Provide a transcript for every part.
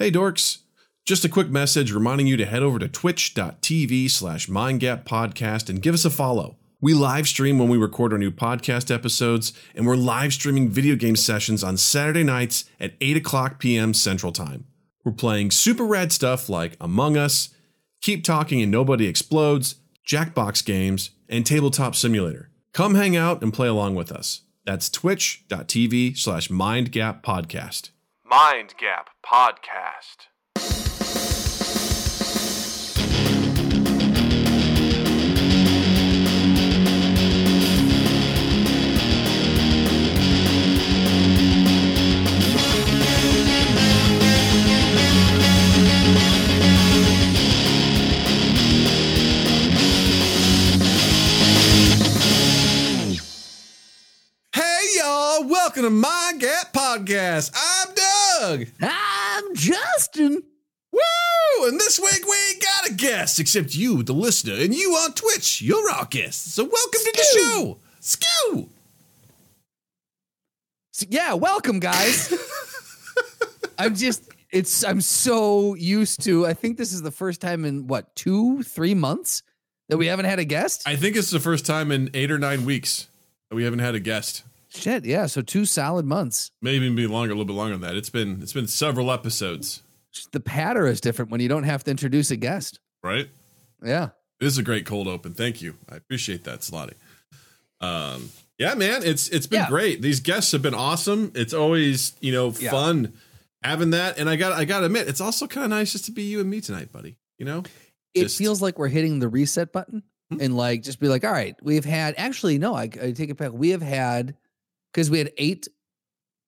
Hey dorks, just a quick message reminding you to head over to twitch.tv slash mindgappodcast and give us a follow. We live stream when we record our new podcast episodes, and we're live streaming video game sessions on Saturday nights at 8 o'clock p.m. Central Time. We're playing super rad stuff like Among Us, Keep Talking and Nobody Explodes, Jackbox games, and Tabletop Simulator. Come hang out and play along with us. That's twitch.tv slash mindgappodcast. Mind Gap Podcast. Hey y'all, welcome to Mind Gap Podcast. I'm Doug. I'm Justin. Woo! And this week we ain't got a guest except you, the listener, and you on Twitch. You're our guest. So welcome to the show. Skew! So, yeah, welcome, guys. I'm just, it's, I'm so used to, I think this is the first time in what, two, three months that we haven't had a guest? I think it's the first time in eight or nine weeks that we haven't had a guest. Shit, yeah. So two solid months. Maybe even be longer, a little bit longer than that. It's been it's been several episodes, the patter is different when you don't have to introduce a guest. right? Yeah. This is a great cold open. Thank you. I appreciate that, Slotty. Um, yeah, man, it's it's been Yeah. great. These guests have been awesome. It's always you know Yeah. fun having that, and I got I got to admit, it's also kind of nice just to be you and me tonight, buddy. You know, It Just- feels like we're hitting the reset button Hmm. and like just be like, all right, we've had, actually, no, I, I take it back. We have had, because we had eight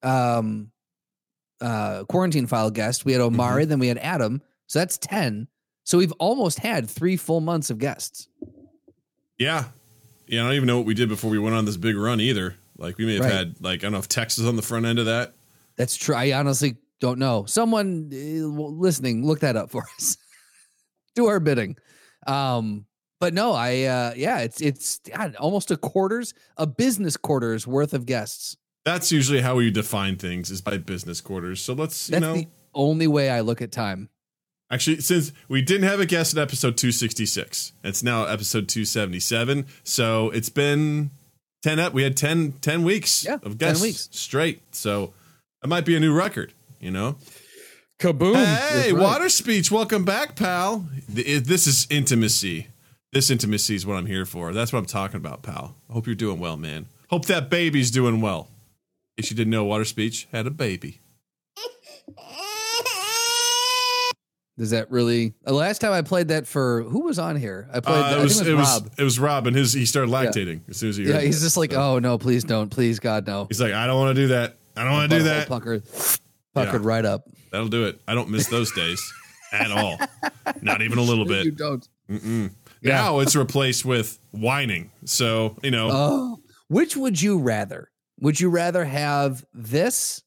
um uh quarantine file guests. We had Mm-hmm. Omari, then we had Adam. So that's 10. So we've almost had three full months of guests. yeah, yeah. I don't even know what we did before we went on this big run either. Like we may have Right. had like I don't know if Texas on the front end of that. That's true. I honestly don't know. Someone uh, listening, look that up for us. Do our bidding. Um, but no, I uh yeah, it's it's God, almost a quarters, a business quarters worth of guests. That's usually how we define things is by business quarters. So let's you That's know the only way I look at time. Actually, since we didn't have a guest in episode 266, it's now episode 277. So it's been 10 up. We had 10, 10 weeks Yeah, of 10 guests weeks. straight. So that might be a new record, you know? Kaboom! Hey, water speech. Welcome back, pal. This is intimacy. This intimacy is what I'm here for. That's what I'm talking about, pal. I hope you're doing well, man. Hope that baby's doing well. Case you didn't know, water speech had a baby. Does that really? The last time I played that for who was on here? I played. Uh, that, it was I it was, was Rob. it was Rob, and his he started lactating as soon as he heard Yeah, he's just like, oh no, please don't, please God no. He's like, I don't want to do that. I don't want to do that. Puckered, puckered right up. That'll do it. I don't miss those days at all. Not even a little bit. You bit. Don't. Now it's replaced with whining. So, you know, Oh, which would you rather? Would you rather have this,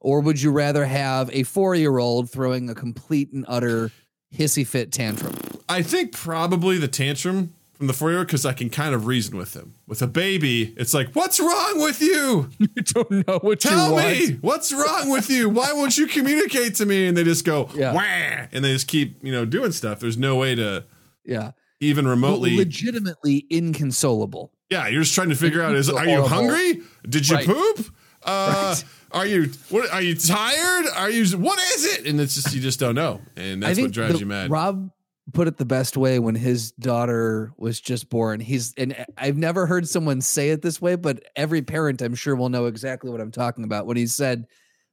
or would you rather have a four-year-old throwing a complete and utter hissy fit tantrum? I think probably the tantrum from the four year old because I can kind of reason with him. With a baby, it's like, what's wrong with you? You don't know what to do. Tell me, what's wrong with you? Why won't you communicate to me? And they just go, Yeah. wah, and they just keep, you know, doing stuff. There's no way to Yeah, even remotely. legitimately inconsolable. Yeah, you're just trying to figure out is are you hungry? Did you Right. poop? Uh Right. are you what are you tired? Are you what is it? And it's just you just don't know. And that's what drives the- you mad. Rob put it the best way when his daughter was just born. He's and I've never heard someone say it this way, but every parent I'm sure will know exactly what I'm talking about. When he said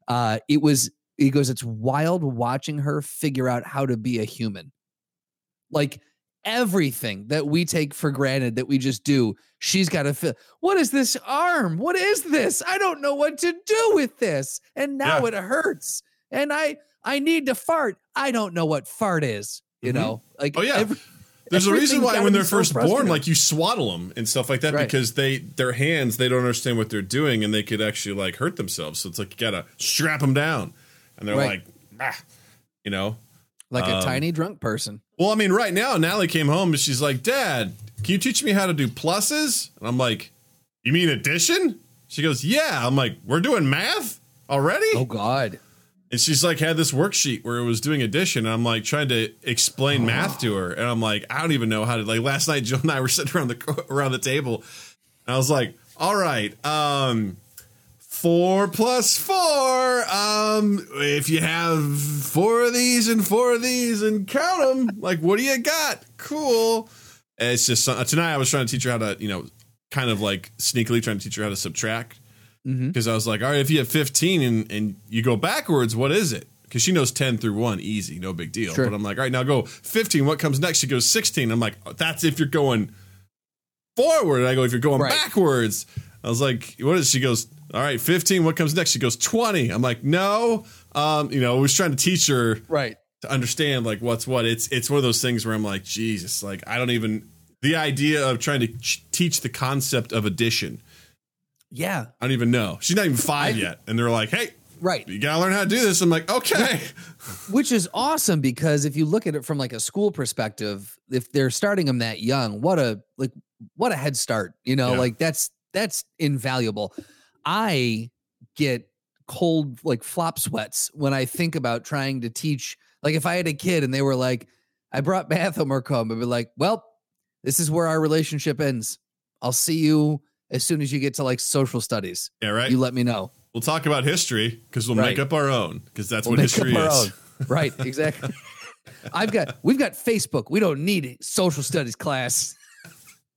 uh it was he goes, It's wild watching her figure out how to be a human. Like everything that we take for granted that we just do, she's got to feel what is this arm? What is this? I don't know what to do with this. And now Yeah. it hurts. And I I need to fart. I don't know what fart is. You Mhm. know, like Oh, yeah. every- There's a reason why when they're so first born, like you swaddle them and stuff like that Right. because they their hands they don't understand what they're doing and they could actually like hurt themselves. So it's like you gotta strap them down, and they're Right. like, ah, you know. like a Um, tiny drunk person. Well, I mean, right now, Natalie came home and she's like, Dad, can you teach me how to do pluses? And I'm like, You mean addition? She goes, Yeah. I'm like, We're doing math already? Oh God. And she's like had this worksheet where it was doing addition. And I'm like trying to explain math to her, and I'm like, I don't even know how to. Like last night, Jill and I were sitting around the around the table, and I was like, All right, um, four plus four. Um, if you have four of these and four of these and count them, like, what do you got? Cool. And it's just uh, tonight. I was trying to teach her how to, you know, kind of like sneakily trying to teach her how to subtract Mhm. because I was like, all right, if you have 15 and, and you go backwards, what is it? Because she knows 10 through 1, easy, no big deal. Sure. But I'm like, all right, now go 15. What comes next? She goes 16. I'm like, that's if you're going forward. I go, if you're going Right. backwards. I was like, what is She goes, all right, 15. What comes next? She goes 20. I'm like, no. Um, you know, I was trying to teach her Right. to understand like what's what. It's it's one of those things where I'm like, Jesus, like I don't even the idea of trying to ch- teach the concept of addition. Yeah. I don't even know. She's not even five I- yet, and they're like, "Hey, Right. you gotta learn how to do this." I'm like, "Okay." Which is awesome because if you look at it from like a school perspective, if they're starting them that young, what a like what a head start. You know, Yeah. like that's that's invaluable. I get cold like flop sweats when I think about trying to teach. Like if I had a kid and they were like, I brought math homework home, I'd be like, well, this is where our relationship ends. I'll see you as soon as you get to like social studies. Yeah, right. You let me know. we'll talk about history because we'll make up our own because that's We'll what make up history our is. own. Right, exactly. I've got we've got Facebook. We don't need social studies class.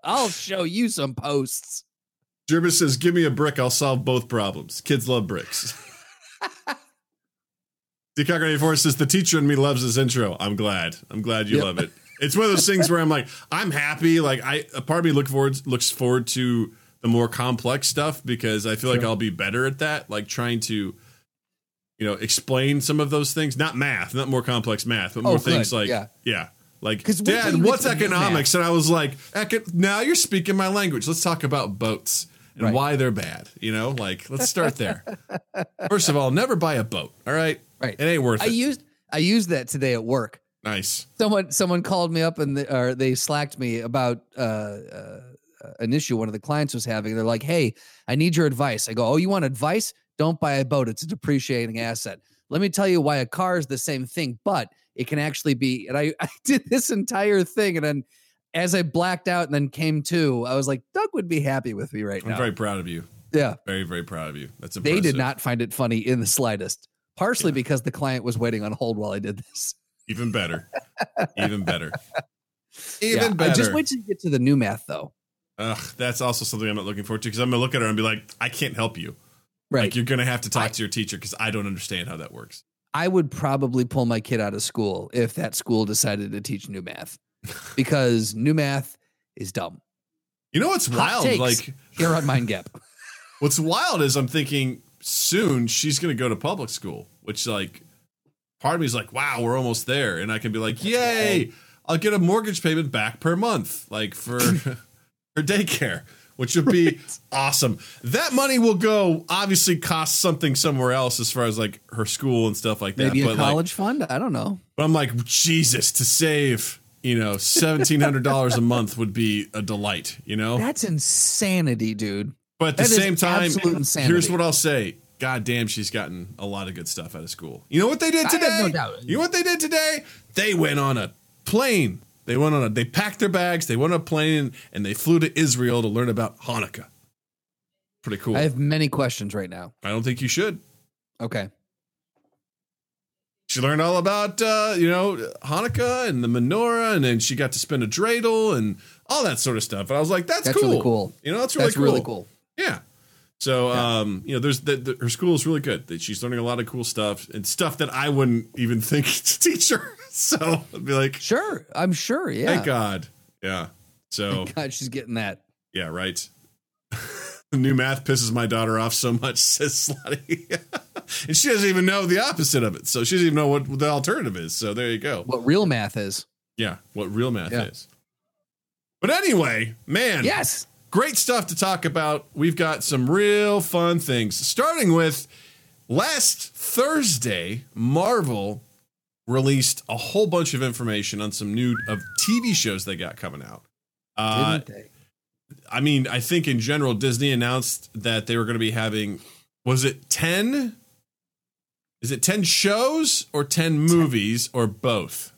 I'll show you some posts. Jervis says, "Give me a brick, I'll solve both problems." Kids love bricks. Decocker 84 says, "The teacher in me loves this intro. I'm glad. I'm glad you Yep. love it. It's one of those things where I'm like, I'm happy. Like, I a part of me look forward looks forward to the more complex stuff because I feel like I'll be better at that. Like trying to, you know, explain some of those things. Not math, not more complex math, but more Oh, things like, Yeah. yeah." Like, 'Cause wait till Dad, what's to the new economics? And I was like, "Eco- now you're speaking my language. Let's talk about boats and Right. why they're bad. You know, like, let's start there. First of all, never buy a boat. All right. Right. It ain't worth I it. used I used that today at work. nice. Someone someone called me up and they, or they slacked me about uh, uh, an issue one of the clients was having. They're like, "Hey, I need your advice." I go, "Oh, you want advice? Don't buy a boat. It's a depreciating asset." Let me tell you why a car is the same thing, but it can actually be. And I, I did this entire thing, and then as I blacked out and then came to, I was like, Doug would be happy with me right now. I'm very proud of you. yeah, Very, very proud of you. That's a. they did not find it funny in the slightest. Partially because the client was waiting on hold while I did this. Even better. Even better. Yeah, Even I better. Just wait till you get to the new math, though. Ugh, that's also something I'm not looking forward to because I'm gonna look at her and be like, I can't help you. Right. Like you're gonna have to talk I- to your teacher because I don't understand how that works. I would probably pull my kid out of school if that school decided to teach new math because new math is dumb. You know what's Hot wild? Like Here on Mind Gap. what's wild is I'm thinking soon she's gonna go to public school, which like part of me is like, wow, we're almost there, and I can be like, yay, I'll get a mortgage payment back per month, like for her daycare, which would be awesome. That money will go obviously cost something somewhere else as far as like her school and stuff like that. Maybe a but like, college fund? I don't know. but I'm like, Jesus, to save you know seventeen hundred dollars a month would be a delight, you know. That's insanity, dude. But at the same time, here's what I'll say. God damn, she's gotten a lot of good stuff out of school. You know what they did today? no. You know what they did today? They went on a plane. They went on a. They packed their bags. They went on a plane and they flew to Israel to learn about Hanukkah. Pretty cool. I have many questions right now. I don't think you should. Okay. She learned all about uh, you know Hanukkah and the menorah, and then she got to spin a dreidel and all that sort of stuff. And I was like, "That's, That's cool. really cool. You know, that's really That's cool. really cool. Yeah. So, Yeah. um, you know, there's the, the, her school is really good. That she's learning a lot of cool stuff and stuff that I wouldn't even think to teach her. So I'd be like, Sure. I'm sure. Yeah. thank God. Yeah. So God, she's getting that. yeah, right. new math pisses my daughter off so much, says Slutty. and she doesn't even know the opposite of it. So she doesn't even know what the alternative is. So there you go. What real math is. Yeah, what real math Yeah. is. But anyway, man. Yes. great stuff to talk about. We've got some real fun things. Starting with last Thursday, Marvel released a whole bunch of information on some new of TV shows they got coming out. Uh, Didn't they? I mean, I think in general, Disney announced that they were going to be having, was it 10? Is it 10 shows or 10 movies or both?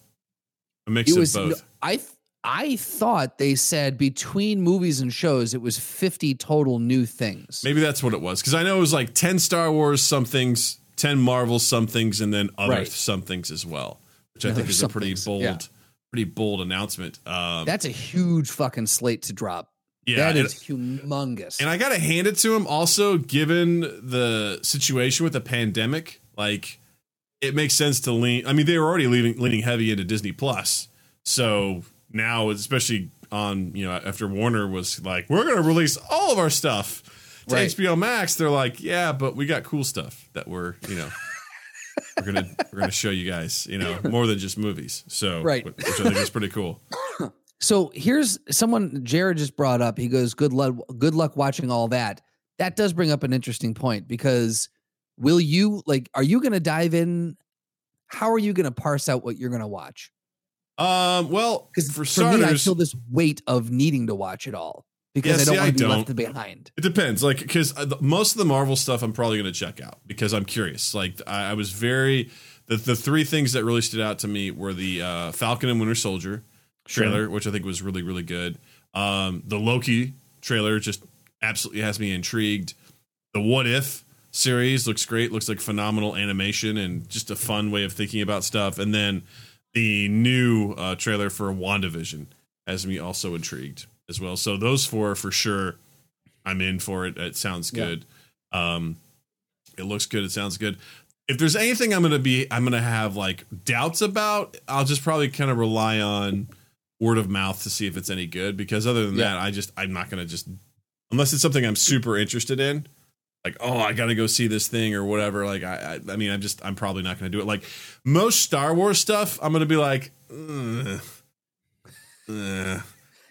A mix was of both. I th- I thought they said between movies and shows it was 50 total new things. Maybe that's what it was. Because I know it was like 10 Star Wars somethings, 10 Marvel somethings, and then other Right. somethings as well, which I think is a pretty bold, yeah. pretty bold announcement. Um, That's a huge fucking slate to drop. yeah. that is humongous. And I gotta hand it to him. Also, given the situation with the pandemic, like it makes sense to lean. I mean, they were already leaning leaning heavy into Disney Plus, so now, especially on you know after Warner was like, we're gonna release all of our stuff to Right. HBO Max. They're like, yeah, but we got cool stuff that we're you know. we're gonna we're gonna show you guys, you know, more than just movies. So, Right. which I think is pretty cool. So here's someone Jared just brought up. He goes, "Good luck, good luck watching all that." That does bring up an interesting point because will you like? Are you to dive in? How are you to parse out what you're to watch? Um, well, Because for for, me, I feel this weight of needing to watch it all because Yeah, I don't want to be don't. left behind. It depends, like because most of the Marvel stuff I'm probably going to check out because I'm curious. Like I, I was very the the three things that really stood out to me were the uh, Falcon and Winter Soldier trailer, which I think was really really good. Um, the Loki trailer just absolutely has me intrigued. The What If series looks great, looks like phenomenal animation and just a fun way of thinking about stuff. And then the new uh, trailer for WandaVision has me also intrigued as well. So those four for sure, I'm in for it. It sounds Yeah. good. Um, it looks good. It sounds good. If there's anything I'm gonna be, I'm gonna have like doubts about. I'll just probably kind of rely on word of mouth to see if it's any good. Because other than Yeah. that, I just I'm not gonna just unless it's something I'm super interested in. Like oh, I gotta go see this thing or whatever. Like I, I, I mean, I'm just I'm probably not gonna do it. Like most Star Wars stuff, I'm gonna be like, "Ugh. Ugh."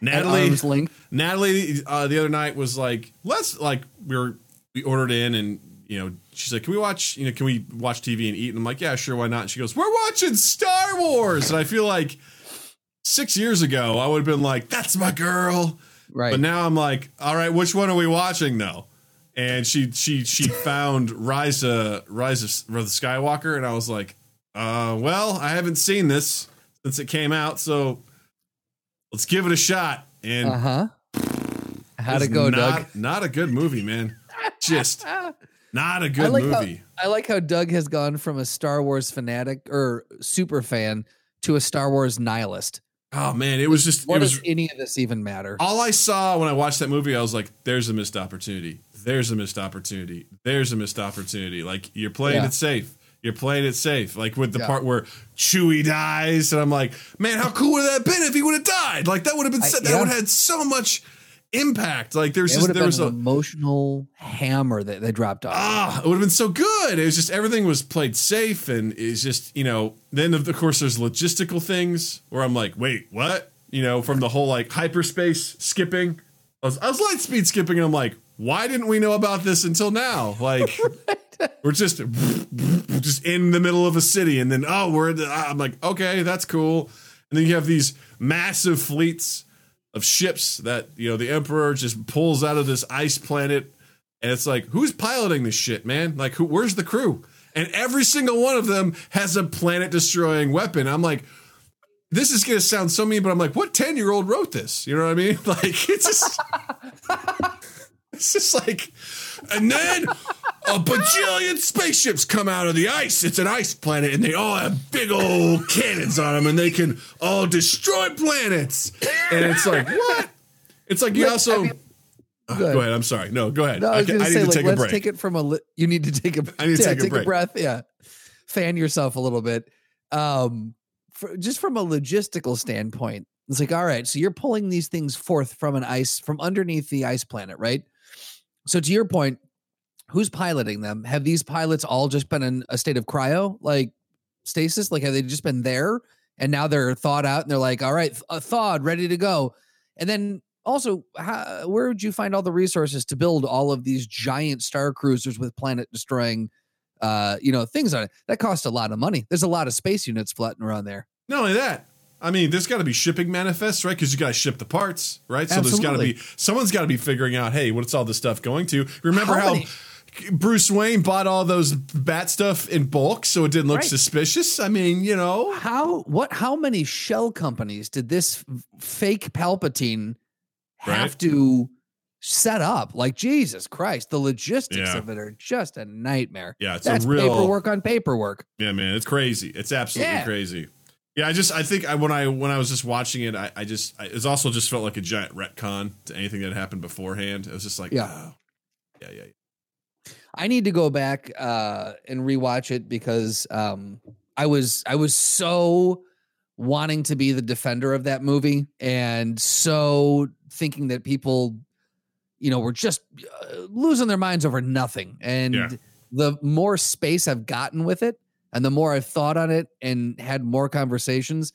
At Natalie. Natalie uh, the other night was like, let's like we were we ordered in and you know she's like, can we watch you know can we watch TV and eat? And I'm like, yeah, sure, why not? And she goes, we're watching Star Wars, and I feel like six years ago I would have been like, that's my girl, Right. but now I'm like, all right, which one are we watching though? And she she she found Rise of Rise of the Skywalker, and I was like, uh, well, I haven't seen this since it came out, so let's give it a shot. And uh huh. How'd it go, not, Doug? Not a good movie, man. Just not a good I like movie. How, I like how Doug has gone from a Star Wars fanatic or super fan to a Star Wars nihilist. oh man, it was just What it was does any of this even matter? all I saw when I watched that movie. I was like, "There's a missed opportunity. There's a missed opportunity. There's a missed opportunity." Like you're playing Yeah. it safe. You're playing it safe. Like with the Yeah. part where Chewie dies, and I'm like, "Man, how cool would that have been if he would have died? Like that would have been I- so- that yeah. would have had so much impact. Like there's just there was an a emotional hammer that they dropped off. ah, it would have been so good. It was just everything was played safe, and it's just you know. Then of course there's logistical things where I'm like, wait, what? You know, from the whole like hyperspace skipping. I was, I was light speed skipping, and I'm like, why didn't we know about this until now? Like, we're just just in the middle of a city, and then oh, we're. The, I'm like, okay, that's cool. And then you have these massive fleets of ships that you know the emperor just pulls out of this ice planet and it's like who's piloting this shit man like who where's the crew and every single one of them has a planet destroying weapon i'm like this is gonna sound so mean but i'm like what 10 year old wrote this you know what i mean like it's just it's just like and then a bajillion spaceships come out of the ice. It's an ice planet, and they all have big old cannons on them, and they can all destroy planets. And it's like what? It's like you Look, also. I mean- Uh, Go ahead. go ahead. I'm sorry. No, go ahead. No, I was going to need say, to like, take a let's break. take it from a. Li- you need to take a. I need to yeah, take a take break. breath. Yeah, fan yourself a little bit. Um, for, just from a logistical standpoint, it's like, all right, so you're pulling these things forth from an ice from underneath the ice planet, right? So to your point, who's piloting them? Have these pilots all just been in a state of cryo, like stasis? Like, have they just been there and now they're thawed out and they're like, all right, th- thawed, ready to go? And then also, how, where would you find all the resources to build all of these giant star cruisers with planet destroying, uh, you know, things on it? That costs a lot of money. There's a lot of space units floating around there. Not only that, I mean, there's got to be shipping manifests, right? Because you got to ship the parts, right? So there's got to be someone's got to be figuring out, hey, what's all this stuff going to? Remember How how, Bruce Wayne bought all those bat stuff in bulk so it didn't look Right. suspicious. I mean, you know, How what how many shell companies did this fake Palpatine have Right. to set up? Like Jesus Christ, the logistics Yeah. of it are just a nightmare. yeah, it's That's a real paperwork on paperwork. Yeah, man, it's crazy. It's absolutely Yeah. crazy. Yeah, I just I think I when I when I was just watching it, I, I just I, it also just felt like a giant retcon to anything that happened beforehand. It was just like, Yeah. oh, yeah, yeah, I need to go back uh, and rewatch it because um, I was I was so wanting to be the defender of that movie and so thinking that people, you know, were just uh, losing their minds over nothing. And Yeah. the more space I've gotten with it, and the more I've thought on it and had more conversations.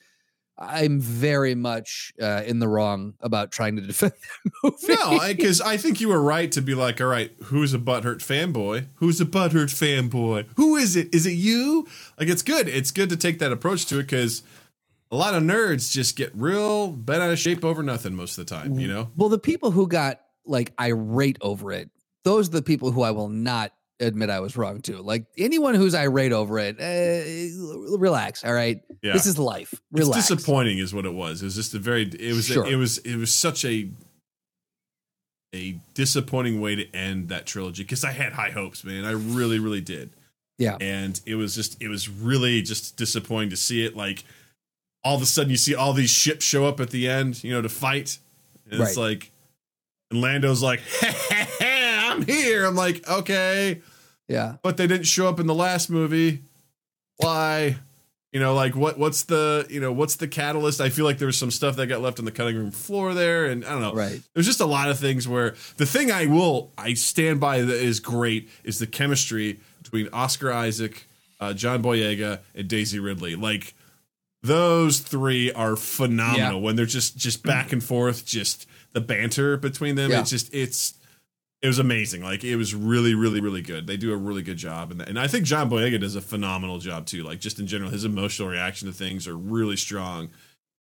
I'm very much uh, in the wrong about trying to defend that movie. No, because I, think you were right to be like, all right, who's a butthurt fanboy? Who's a butthurt fanboy? Who is it? Is it you? Like, it's good. It's good to take that approach to it because a lot of nerds just get real bent out of shape over nothing most of the time. You know? Well, the people who got like irate over it, those are the people who I will not admit I was wrong too. Like anyone who's irate over it, uh, relax. All right, Yeah. this is life. Relax. It's disappointing, is what it was. It was just a very. It was. Sure. it was. It was such a. A disappointing way to end that trilogy because I had high hopes, man. I really, really did. Yeah. and it was just. It was really just disappointing to see it. Like all of a sudden, you see all these ships show up at the end, you know, to fight. And It's like, and Lando's like, "I'm here." I'm like, okay Yeah. but they didn't show up in the last movie. Why? You know, like what? What's the you know what's the catalyst? I feel like there was some stuff that got left on the cutting room floor there, and I don't know. Right. There's just a lot of things where the thing I will I stand by that is great is the chemistry between Oscar Isaac, uh, John Boyega, and Daisy Ridley. Like those three are phenomenal Yeah. when they're just just back and forth, just the banter between them. Yeah. It's just it's it was amazing. Like it was really, really, really good. They do a really good job, and and I think John Boyega does a phenomenal job too. Like just in general, his emotional reaction to things are really strong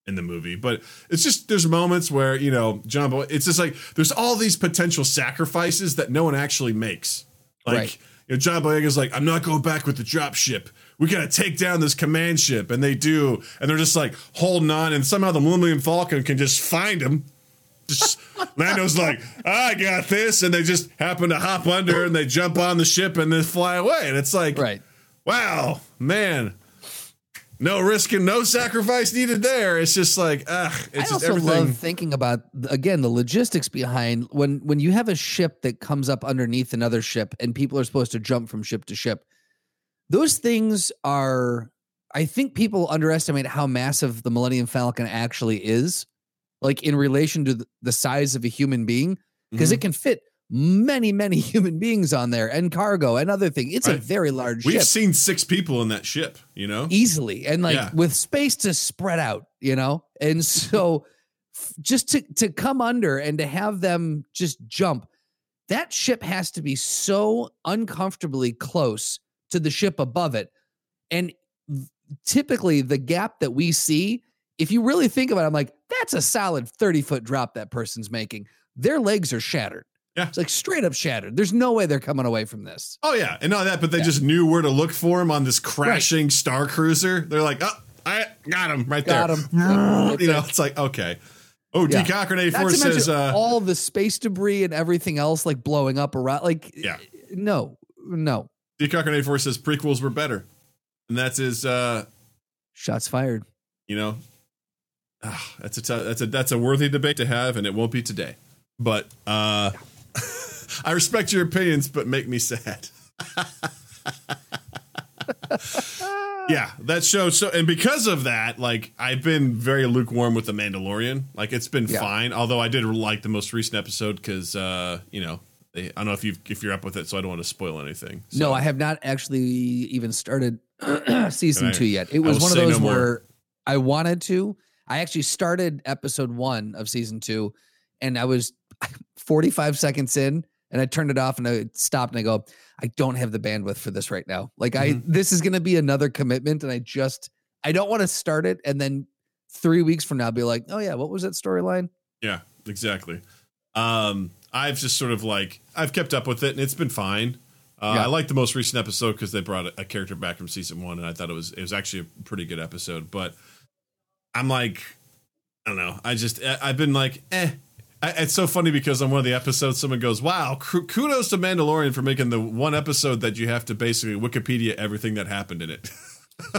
in the movie. But it's just there's moments where you know John Boy. It's just like there's all these potential sacrifices that no one actually makes. Like Right. you know, John Boyega's like, I'm not going back with the drop ship. We gotta take down this command ship, and they do, and they're just like holding on, and somehow the Millennium Falcon can just find him. Just Lando's like, I got this, and they just happen to hop under, and they jump on the ship, and then fly away, and it's like, Right. wow, man, no risk and no sacrifice needed there. It's just like, it's I just also everything. love thinking about again the logistics behind when when you have a ship that comes up underneath another ship and people are supposed to jump from ship to ship. Those things are I think people underestimate how massive the Millennium Falcon actually is like in relation to the- size of a human being because Mm-hmm. it can fit many many human beings on there and cargo and other things. It's a very large ship. We've ship seen six people in that ship, you know? easily and like Yeah. with space to spread out, you know? And so just to to come under and to have them just jump, that ship has to be so uncomfortably close to the ship above it. And typically the gap that we see, if you really think about it, I'm like, that's a solid 30 foot drop that person's making. Their legs are shattered. Yeah. It's like straight up shattered. There's no way they're coming away from this. Oh yeah, and not that, but they Yeah. just knew where to look for him on this crashing star cruiser. They're like, oh, I got him right Got there. him. you know, it's like okay. Oh, Yeah. D Cochran eighty four says, uh, all the space debris and everything else like blowing up around. Like, Yeah. no, no. D Cochran eighty four says prequels were better, and that's his. uh Shots fired. You know, ah, that's a t- that's a that's a worthy debate to have, and it won't be today. But uh I respect your opinions, but make me sad. yeah, that show. So, and because of that, like I've been very lukewarm with the Mandalorian. Like it's been Yeah. fine, although I did like the most recent episode because uh, you know they, I don't know if you if you're up with it, so I don't want to spoil anything. So, No, I have not actually even started season I- two yet. It was one of those no where I wanted to. I actually started episode one of season two, and I was 45 seconds in, and I turned it off and I stopped and I go, I don't have the bandwidth for this right now. Like I, Mm-hmm. this is going to be another commitment, and I just, I don't want to start it and then three weeks from now be like, oh yeah, what was that storyline? Yeah, exactly. Um, I've just sort of like I've kept up with it, and it's been fine. Uh, Yeah. I like the most recent episode because they brought a character back from season one, and I thought it was it was actually a pretty good episode. But I'm like, I don't know. I just I, I've been like, eh. I, it's so funny because on one of the episodes, someone goes, "Wow, kudos to Mandalorian for making the one episode that you have to basically Wikipedia everything that happened in it."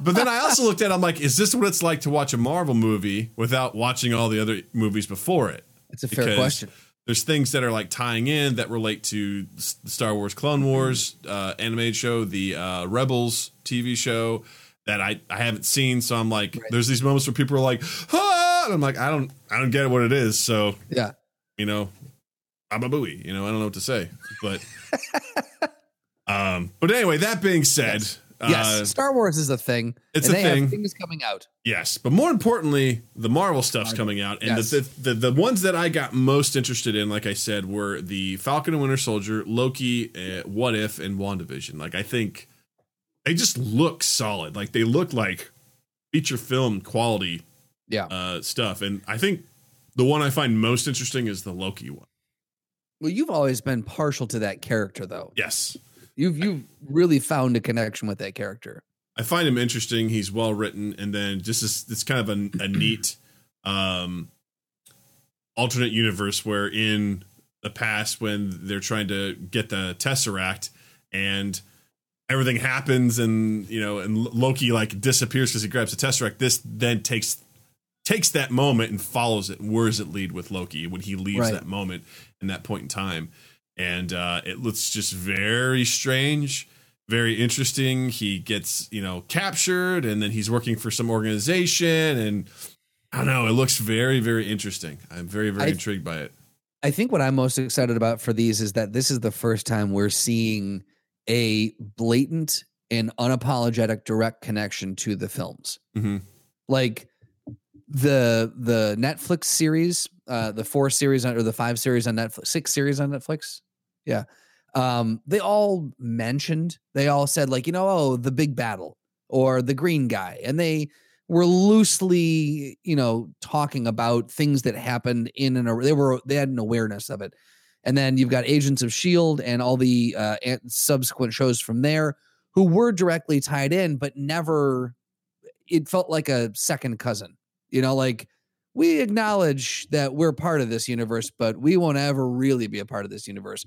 but then I also looked at, it, I'm like, is this what it's like to watch a Marvel movie without watching all the other movies before it? It's a fair Because question. There's things that are like tying in that relate to Star Wars Clone Wars uh, animated show, the uh, Rebels TV show that I, I haven't seen. So I'm like, Right. there's these moments where people are like, ah! and I'm like, I don't I don't get what it is. So Yeah. you know, I'm a buoy. You know, I don't know what to say, but um, but anyway, that being said, Yes. uh, Star Wars is a thing. it's and a thing. Things coming out. Yes, but more importantly, the Marvel stuff's coming out, and Yes. the, the the the ones that I got most interested in, like I said, were the Falcon and Winter Soldier, Loki, uh, What If, and Wandavision. Like I think they just look solid. Like they look like feature film quality Yeah. uh, stuff, and I think the one I find most interesting is the Loki one. Well, you've always been partial to that character, though. Yes, You've you've really found a connection with that character. I find him interesting. He's well written, and then just this, it's kind of a, a neat um, alternate universe where in the past when they're trying to get the Tesseract and everything happens, and you know, and Loki like disappears because he grabs the Tesseract. This then takes takes that moment and follows it. Where does it lead with Loki when he leaves Right. that moment in that point in time? And uh, it looks just very strange, very interesting. He gets you know captured, and then he's working for some organization, and I don't know. It looks very very interesting. I'm very very I- intrigued by it. I think what I'm most excited about for these is that this is the first time we're seeing a blatant and unapologetic direct connection to the films. Mhm. Like the the Netflix series, uh, the four series on, or the five series on Netflix, six series on Netflix. Yeah. Um, they all mentioned, they all said, like, you know, oh, the big battle or the green guy. And they were loosely, you know, talking about things that happened in and they were they had an awareness of it. And then you've got Agents of Shield and all the uh, subsequent shows from there who were directly tied in, but never. It felt like a second cousin, you know, like we acknowledge that we're part of this universe, but we won't ever really be a part of this universe.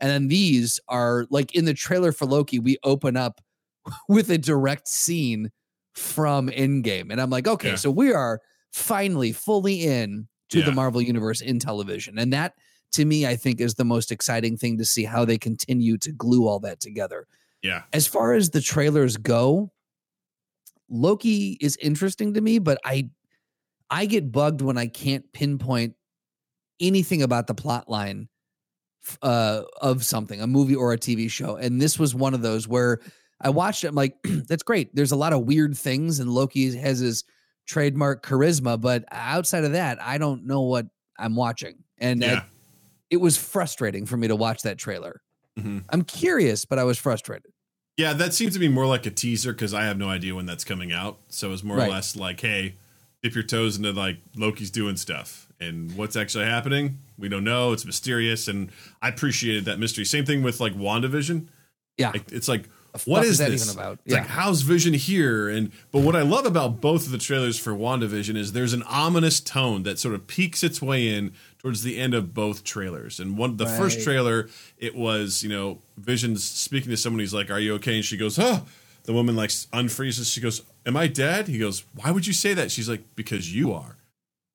And then these are like in the trailer for Loki, we open up with a direct scene from Endgame. And I'm like, okay, Yeah. so we are finally fully in to the Marvel universe in television. And that to me, I think is the most exciting thing to see how they continue to glue all that together. Yeah, As far as the trailers go, Loki is interesting to me, but I I get bugged when I can't pinpoint anything about the plot line uh, of something, a movie or a TV show. And this was one of those where I watched it. I'm like, that's great. There's a lot of weird things, and Loki has his trademark charisma, but outside of that, I don't know what I'm watching. And yeah. It was frustrating for me to watch that trailer. Mhm. I'm curious, but I was frustrated. Yeah, that seems to be more like a teaser because I have no idea when that's coming out. So it's more Right. or less like, hey, dip your toes into like Loki's doing stuff. And what's actually happening, we don't know. It's mysterious. And I appreciated that mystery. Same thing with like WandaVision. Yeah. Like, it's like, what is, is that this? even about? It's like, how's Vision here? And but what I love about both of the trailers for WandaVision is there's an ominous tone that sort of peeks its way in towards the end of both trailers. And one the first trailer, it was, you know, Vision's speaking to someone, he's like, Are you okay? And she goes, Oh, the woman like unfreezes. She goes, Am I dead? He goes, Why would you say that? She's like, Because you are.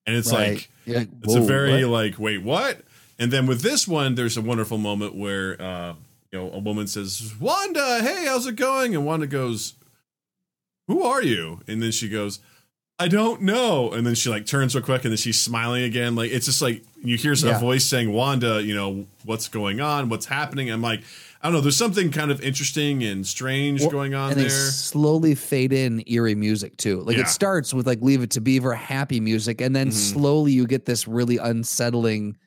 And it's like You're like, it's a very what?" like, wait, what? And then with this one, there's a wonderful moment where uh, you know, a woman says, Wanda, hey, how's it going? And Wanda goes, Who are you? And then she goes, I don't know. And then she like turns real quick and then she's smiling again. Like it's just like you hear Yeah. a voice saying, Wanda, you know, what's going on? What's happening? I'm like, I don't know, there's something kind of interesting and strange Well, going on and they there. slowly fade in eerie music too. Like Yeah. it starts with like "Leave It to Beaver" happy music, and then Mhm. slowly you get this really unsettling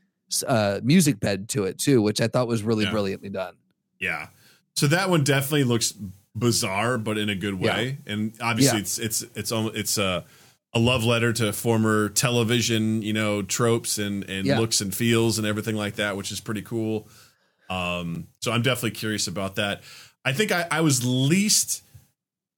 uh, music bed to it too, which I thought was really Yeah. brilliantly done. Yeah. So that one definitely looks bizarre, but in a good Yeah. way. And obviously, Yeah. it's it's it's almost it's a a love letter to former television, you know, tropes and and Yeah. looks and feels and everything like that, which is pretty cool. Um, so I'm definitely curious about that. I think I, I was least,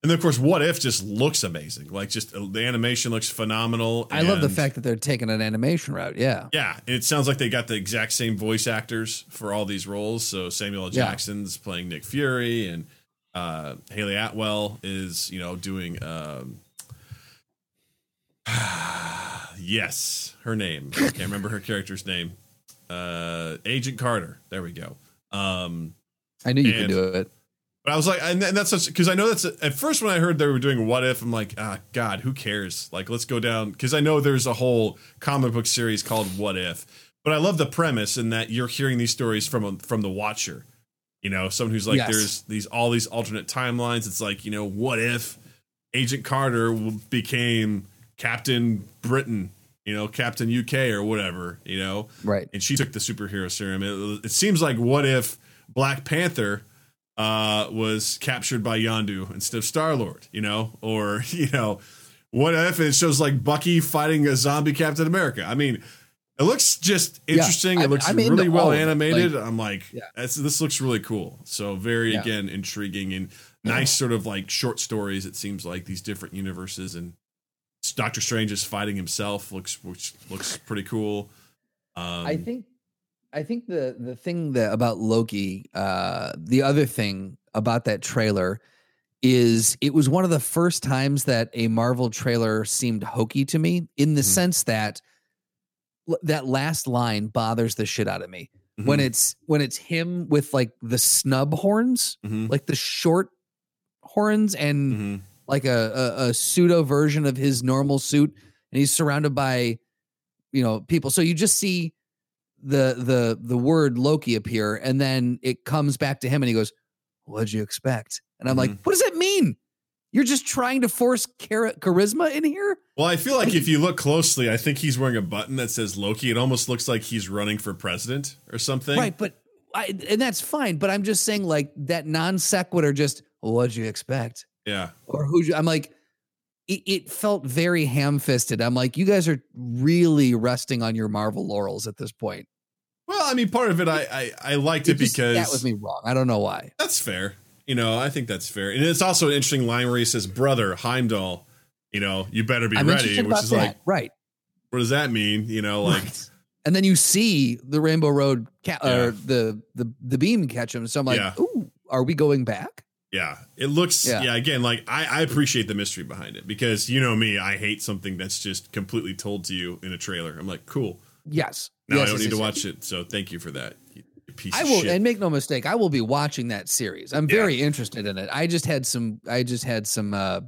and then of course, What If just looks amazing. Like just uh, the animation looks phenomenal. I love the and- fact that they're taking an animation route. Yeah. Yeah, it sounds like they got the exact same voice actors for all these roles. So Samuel L. Yeah. Jackson's playing Nick Fury, and uh, Hayley Atwell is you know doing. Um, yes, her name. I can't remember her character's name. Uh, Agent Carter. There we go. Um, I knew you And- could do it. But I was like, and, that's such because I know that's at first when I heard they were doing what if, I'm like, ah, God, who cares? Like, let's go down because I know there's a whole comic book series called What If, but I love the premise in that you're hearing these stories from a, from the Watcher, you know, someone who's like, Yes. there's these all these alternate timelines. It's like, you know, what if Agent Carter became Captain Britain, you know, Captain UK or whatever, you know, Right. and she took the superhero serum. It, it seems like what if Black Panther uh, was captured by Yondu instead of Star Lord, you know, or you know, what if it shows like Bucky fighting a zombie Captain America? I mean, it looks just interesting. I- it looks I'm really well animated. Like- I'm like, Yeah. this looks really cool. So very Yeah. again intriguing and nice sort of like short stories. It seems like these different universes and Doctor Strange is fighting himself. Looks which looks pretty cool. Um, I think I think the the thing that about Loki, uh the other thing about that trailer is it was one of the first times that a Marvel trailer seemed hokey to me in the Mhm. sense that that last line bothers the shit out of me. When mhm, it's when it's him with like the snub horns, mhm, like the short horns and mhm. like a, a, a pseudo version of his normal suit and he's surrounded by you know people so you just see the the the word loki appear and then it comes back to him and he goes what'd you expect and i'm like Mm-hmm. what does that mean you're just trying to force char- charisma in here Well, I feel like if you look closely, I think he's wearing a button that says Loki. It almost looks like he's running for president or something. right but I, and that's fine but i'm just saying like that non sequitur just what'd you expect Yeah. or who I'm like, it, it felt very ham fisted. I'm like, you guys are really resting on your Marvel laurels at this point. Well, I mean, part of it, I I, I liked it, just because that was me wrong. I don't know why. that's fair. You know, I think that's fair, and it's also an interesting line where he says, "Brother Heimdall, you know, you better be I'm ready," which is that. like, right. what does that mean? You know, like, right. And then you see the Rainbow Road ca- Yeah. or the the the beam catch him. So I'm like, Yeah. ooh, are we going back? Yeah, it looks, yeah. Yeah. again, like I, I appreciate the mystery behind it because you know me, I hate something that's just completely told to you in a trailer. I'm like, cool. Yes. Now Yes, I don't yes, need to yes, watch it, so thank you for that. I of will, shit. and make no mistake, I will be watching that series. I'm Yeah. very interested in it. I just had some, I just had some uh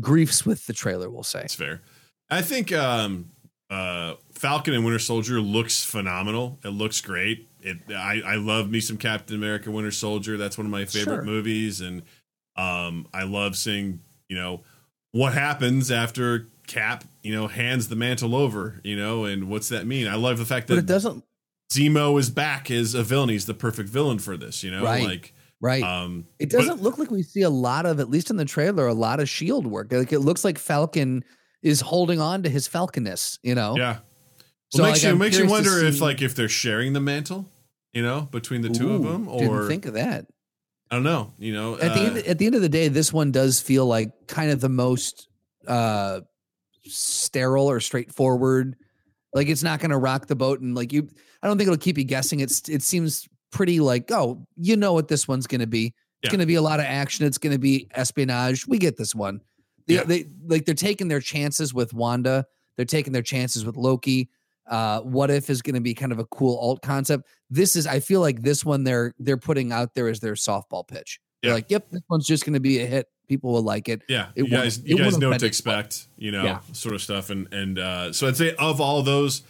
griefs with the trailer. We'll say. That's fair. I think um, uh, Falcon and Winter Soldier looks phenomenal. It looks great. It I, I love me some Captain America Winter Soldier. That's one of my favorite Sure. movies, and um, I love seeing you know what happens after Cap you know hands the mantle over. You know, and what's that mean? I love the fact But that it doesn't. Zemo is back as a villain. He's the perfect villain for this. You know, Right. like Right. um, It doesn't look like we see a lot of, at least in the trailer, a lot of shield work. Like it looks like Falcon is holding on to his Falconness, you know? yeah. So, Well, makes like, you I'm makes you wonder if like if they're sharing the mantle, you know, between the two of them, or didn't think of that. I don't know. You know, At the uh, end, at the end of the day, this one does feel like kind of the most uh sterile or straightforward. Like it's not going to rock the boat, and like you, I don't think it'll keep you guessing. It's it seems pretty like oh, you know what this one's going to be. It's Yeah. going to be a lot of action. It's going to be espionage. We get this one. They, Yeah. they like they're taking their chances with Wanda. They're taking their chances with Loki. Uh, what if is going to be kind of a cool alt concept. This is I feel like this one they're they're putting out there as their softball pitch. They're like, yep, this one's just going to be a hit. People will like it. yeah, it you guys, you guys know what to expect. You know, Yeah. sort of stuff, and and uh, so I'd say of all those,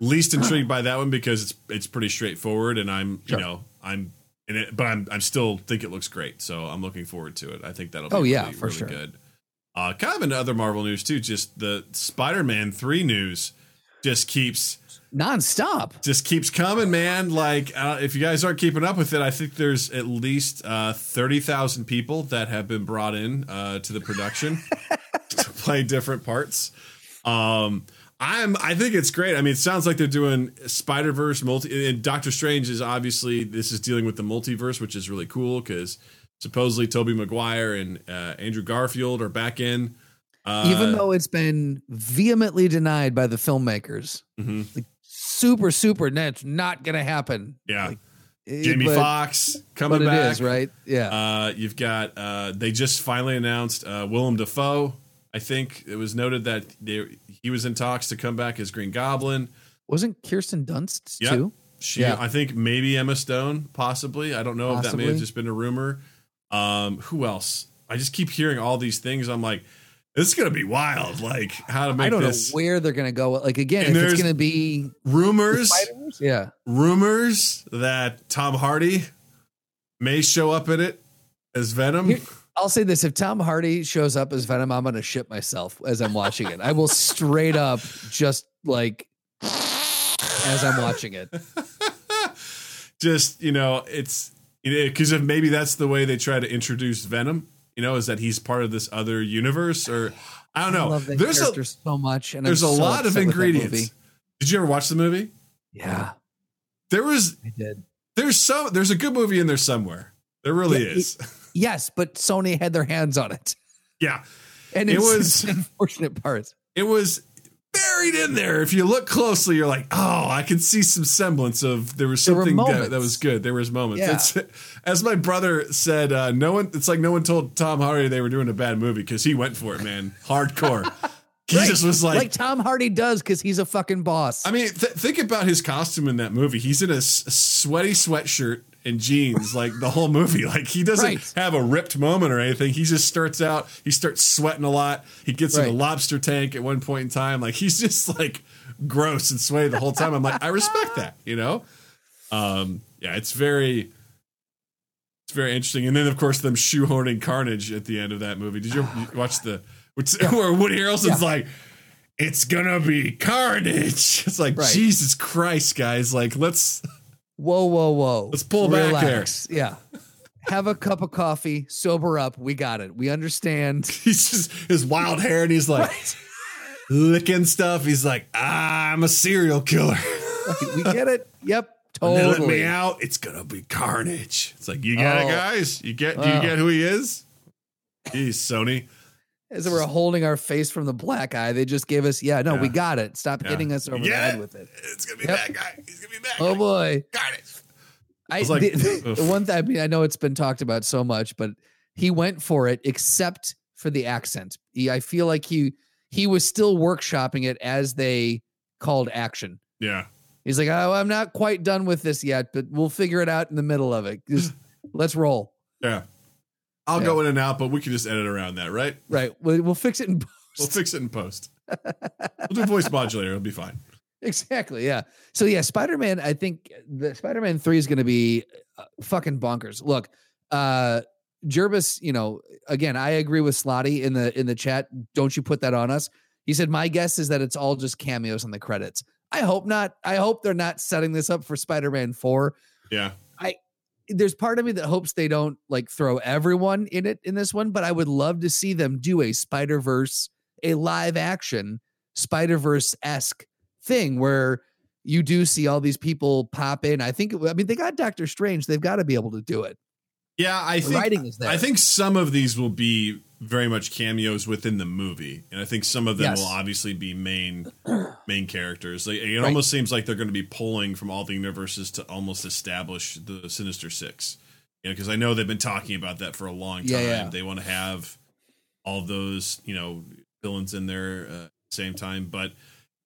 least intrigued by that one because it's it's pretty straightforward, and I'm Sure. you know I'm in it, but I'm I'm still think it looks great, so I'm looking forward to it. I think that'll be Oh, yeah, really, for really sure. good. Uh, kind of in other Marvel news too, just the Spider-Man three news just keeps Nonstop. just keeps coming, man. Like, uh, if you guys aren't keeping up with it, I think there's at least uh, thirty thousand people that have been brought in uh, to the production to play different parts. Um, I'm. I think it's great. I mean, it sounds like they're doing Spider Verse multi. And Doctor Strange is obviously this is dealing with the multiverse, which is really cool because supposedly Tobey Maguire and uh, Andrew Garfield are back in. Uh, Even though it's been vehemently denied by the filmmakers, mhm, super, super, that's not gonna happen. yeah, Like, Jamie but- Foxx coming But it back, is right. Yeah. Uh, you've got uh, they just finally announced uh, Willem Dafoe. I think it was noted that they, he was in talks to come back as Green Goblin. Wasn't Kirsten Dunst Yep. too? She, Yeah. I think maybe Emma Stone, possibly. I don't know if that may have just been a rumor. Um, who else? I just keep hearing all these things. I'm like, this is gonna be wild. Like how to make I don't this know where they're gonna go. Like again, And if it's gonna be rumors. Yeah. Rumors that Tom Hardy may show up in it as Venom. Here- I'll say this: if Tom Hardy shows up as Venom, I'm gonna shit myself as I'm watching it. I will straight up just like as I'm watching it. just you know it's because if maybe that's the way they try to introduce venom you know is that he's part of this other universe or i don't know. I love that there's character a so much, and there's I'm a so lot of upset with that movie. ingredients did you ever watch the movie? Yeah, there was I did. there's so there's a good movie in there somewhere. There really Yeah, is. Yes, but Sony had their hands on it, yeah. And It was- unfortunate part. it was buried in there if you look closely you're like oh i can see some semblance of there was There something that, that was good there was moments Yeah. It's- as my brother said uh no one it's like no one told tom hardy they were doing a bad movie because he went for it man hardcore he Right. just was Like, Tom Hardy does because he's a fucking boss. I mean, th- think about his costume in that movie. He's in a, s- a sweaty sweatshirt and jeans, like the whole movie. Like he doesn't Right. have a ripped moment or anything. He just starts out. He starts sweating a lot. He gets in a lobster tank at one point in time. Like he's just like gross and sweaty the whole time. I'm like, I respect that. You know? Um, yeah, it's very. It's very interesting, and then of course them shoehorning Carnage at the end of that movie. Did you, you watch the which, where Woody Harrelson's like, "It's gonna be Carnage." It's like Right. Jesus Christ, guys! Like let's whoa, whoa, whoa. Let's pull back here. Yeah. Have a cup of coffee, sober up. We got it. We understand. he's just his wild hair, and he's like licking stuff. He's like, ah, "I'm a serial killer." we get it. Yep. When they let me out, it's gonna be Carnage. It's like you got Oh. it, guys. You get? Do you Oh. get who he is? He's Sony. As we're holding our face from the black eye, they just gave us, yeah, no, we got it. Stop Yeah. hitting us over the head with it. It's gonna be Yep. that guy. He's gonna be that Oh guy. boy. Carnage. I, was like, the- the one thing I mean, I know it's been talked about so much, but he went for it except for the accent. He, I feel like he he was still workshopping it as they called action. Yeah. He's like, oh, I'm not quite done with this yet, but we'll figure it out in the middle of it. Just let's roll. Yeah. I'll Yeah. go in and out, but we can just edit around that, right? Right. We'll, we'll fix it in post. We'll fix it in post. we'll do voice modulator. It'll be fine. Exactly. Yeah. So yeah, Spider Man. I think the Spider Man three is going to be uh, fucking bonkers. Look, uh, Jervis. You know, again, I agree with Slotty in the in the chat. Don't you put that on us? He said, "My guess is that it's all just cameos on the credits." I hope not. I hope they're not setting this up for Spider Man four. Yeah. There's part of me that hopes they don't like throw everyone in it in this one, but I would love to see them do a Spider Verse, a live action Spider Verse esque thing where you do see all these people pop in. I think, I mean, they got Doctor Strange. They've got to be able to do it. Yeah, I The think writing is there. I think some of these will be very much cameos within the movie, and I think some of them Yes. will obviously be main main characters. Like, it Right. almost seems like they're going to be pulling from all the universes to almost establish the Sinister Six. You know, because I know they've been talking about that for a long time. Yeah, yeah. They want to have all those you know villains in there uh, at the same time, but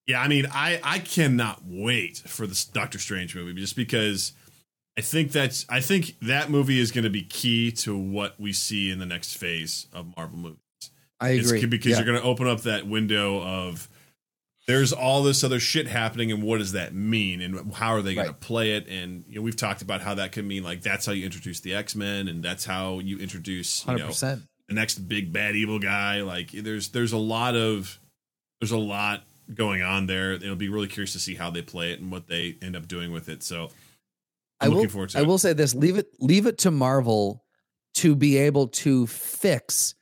yeah, I mean, I I cannot wait for this Doctor Strange movie just because I think that's I think that movie is going to be key to what we see in the next phase of Marvel movies. I agree. key because Yeah. you're going to open up that window of there's all this other shit happening and what does that mean and how are they going Right. to play it and you know we've talked about how that could mean like that's how you introduce the X-Men and that's how you introduce you know 100%. the next big bad evil guy like there's there's a lot of there's a lot going on there it'll be really curious to see how they play it and what they end up doing with it so I'm will, looking forward to I it. will say this: leave it, leave it to Marvel to be able to fix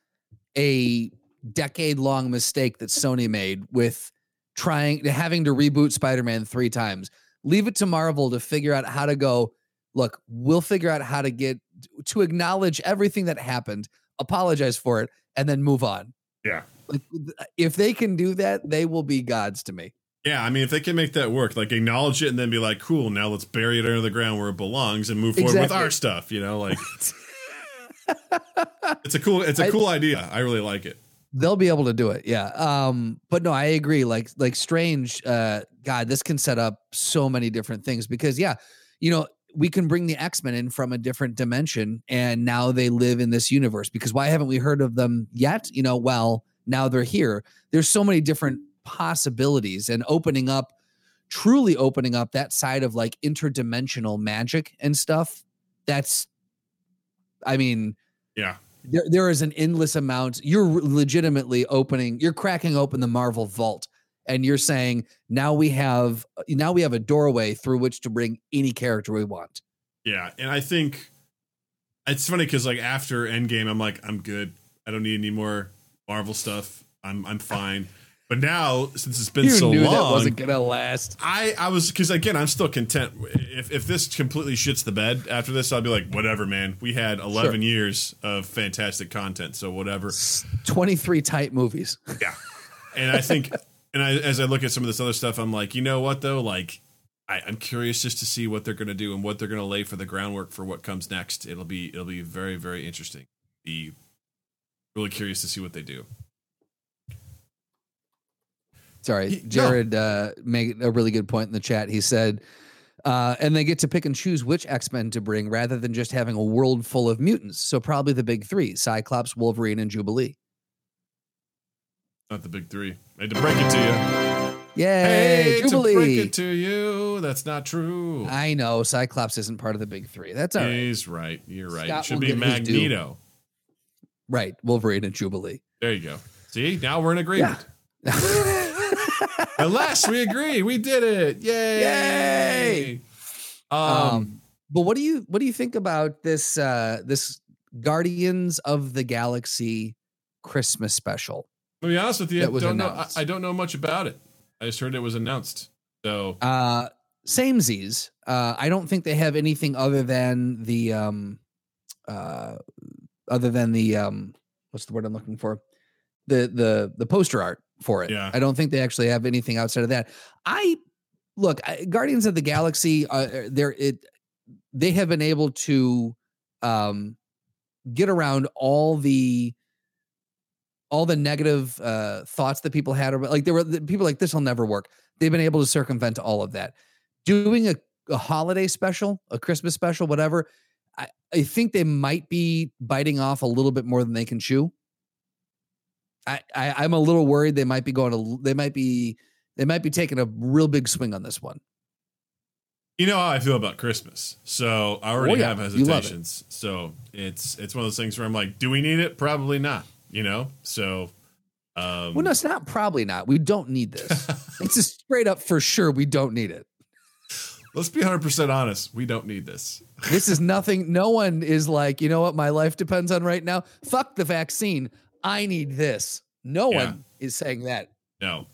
a decade-long mistake that Sony made with trying having to reboot Spider-Man 3 times. Leave it to Marvel to figure out how to go, look, we'll figure out how to get to acknowledge everything that happened, apologize for it and then move on. Yeah. Like if they can do that, they will be gods to me. Yeah, I mean, if they can make that work, like acknowledge it and then be like, "Cool, now let's bury it under the ground where it belongs and move forward with our stuff," you know, like it's a cool, it's a cool idea. I really like it. They'll be able to do it. Yeah. Um, but no, I agree. Like, like strange, uh, God, this can set up so many different things because yeah, you know, we can bring the X-Men in from a different dimension and now they live in this universe because why haven't we heard of them yet? You know, well, now they're here. There's so many different possibilities and opening up truly opening up that side of like interdimensional magic and stuff. That's I mean, Yeah, there, there is an endless amount. You're legitimately opening, you're cracking open the Marvel vault and you're saying now we have uh, now we have a doorway through which to bring any character we want. yeah, and I think it's funny because like after Endgame, I'm like, I'm good. I don't need any more Marvel stuff. I'm I'm fine. But now, since it's been you so long, that wasn't gonna last. I I was because again I'm still content. If if this completely shits the bed after this, I'll be like whatever, man. We had 11 years of fantastic content, so whatever. 23 tight movies. Yeah, and I think and I as I look at some of this other stuff, I'm like, you know what though, like. I, I'm curious just to see what they're going to do and what they're going to lay for the groundwork for what comes next. It'll be it'll be very very interesting. Be really curious to see what they do. Sorry, He- no. Jared uh, made a really good point in the chat. He said, uh, and they get to pick and choose which X Men to bring rather than just having a world full of mutants. So probably the big three: Cyclops, Wolverine, and Jubilee. Not the big three. I had to break it to you. Yay, Hey, to break it to you. That's not true. I know Cyclops isn't part of the big three. That's all right. He's right. You're right. Scott it should be get his due. Magneto. Right, Wolverine and Jubilee. There you go. See, now we're in agreement. At last, we agree. We did it. Yay! Yay! Um, um, but what do you what do you think about this uh this Guardians of the Galaxy Christmas special? to be honest with you, I don't know. I. I don't know much about it. I just heard it was announced. So Uh samesies. Uh I don't think they have anything other than the um uh other than the um what's the word I'm looking for? The the the poster art for it. Yeah. I don't think they actually have anything outside of that. I look, I, Guardians of the Galaxy uh they're it they have been able to um get around all the all the negative uh thoughts that people had about like there were the people like this will never work they've been able to circumvent all of that doing a, a holiday special a christmas special whatever I, I think they might be biting off a little bit more than they can chew I, I i'm a little worried they might be going to they might be they might be taking a real big swing on this one you know how I feel about Christmas. So I already Oh, yeah. have love it. hesitations. So it's it's one of those things where I'm like, do we need it? Probably not. You know. So. Um, well no it's not probably not we don't need this it's just straight up for sure we don't need it Let's be 100% honest. We don't need this. This is nothing. No one is like, you know what, my life depends on right now. Fuck the vaccine. I need this. No Yeah. one is saying that. No.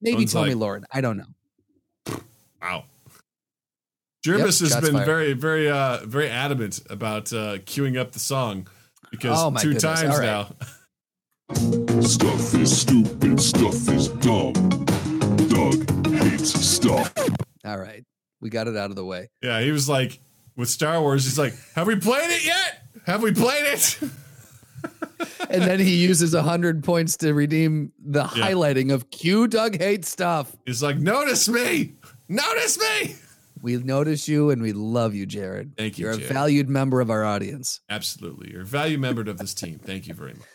Maybe One's Tommy like- Lauren. I don't know. Wow. Jervis has been fired. very, very, uh, very adamant about uh, queuing up the song because Oh, my two goodness. times All right. now. Stuff is stupid, stuff is dumb. Doug hates stuff. All right. We got it out of the way. Yeah, he was like, with Star Wars, he's like, "Have we played it yet? Have we played it?" And then he uses a hundred points to redeem the highlighting of Q Doug hates stuff. he's like, "Notice me, notice me." We notice you and we love you, Jared. Thank you, You're Jared. a valued member of our audience. Absolutely, you're a valued member of this team. Thank you very much.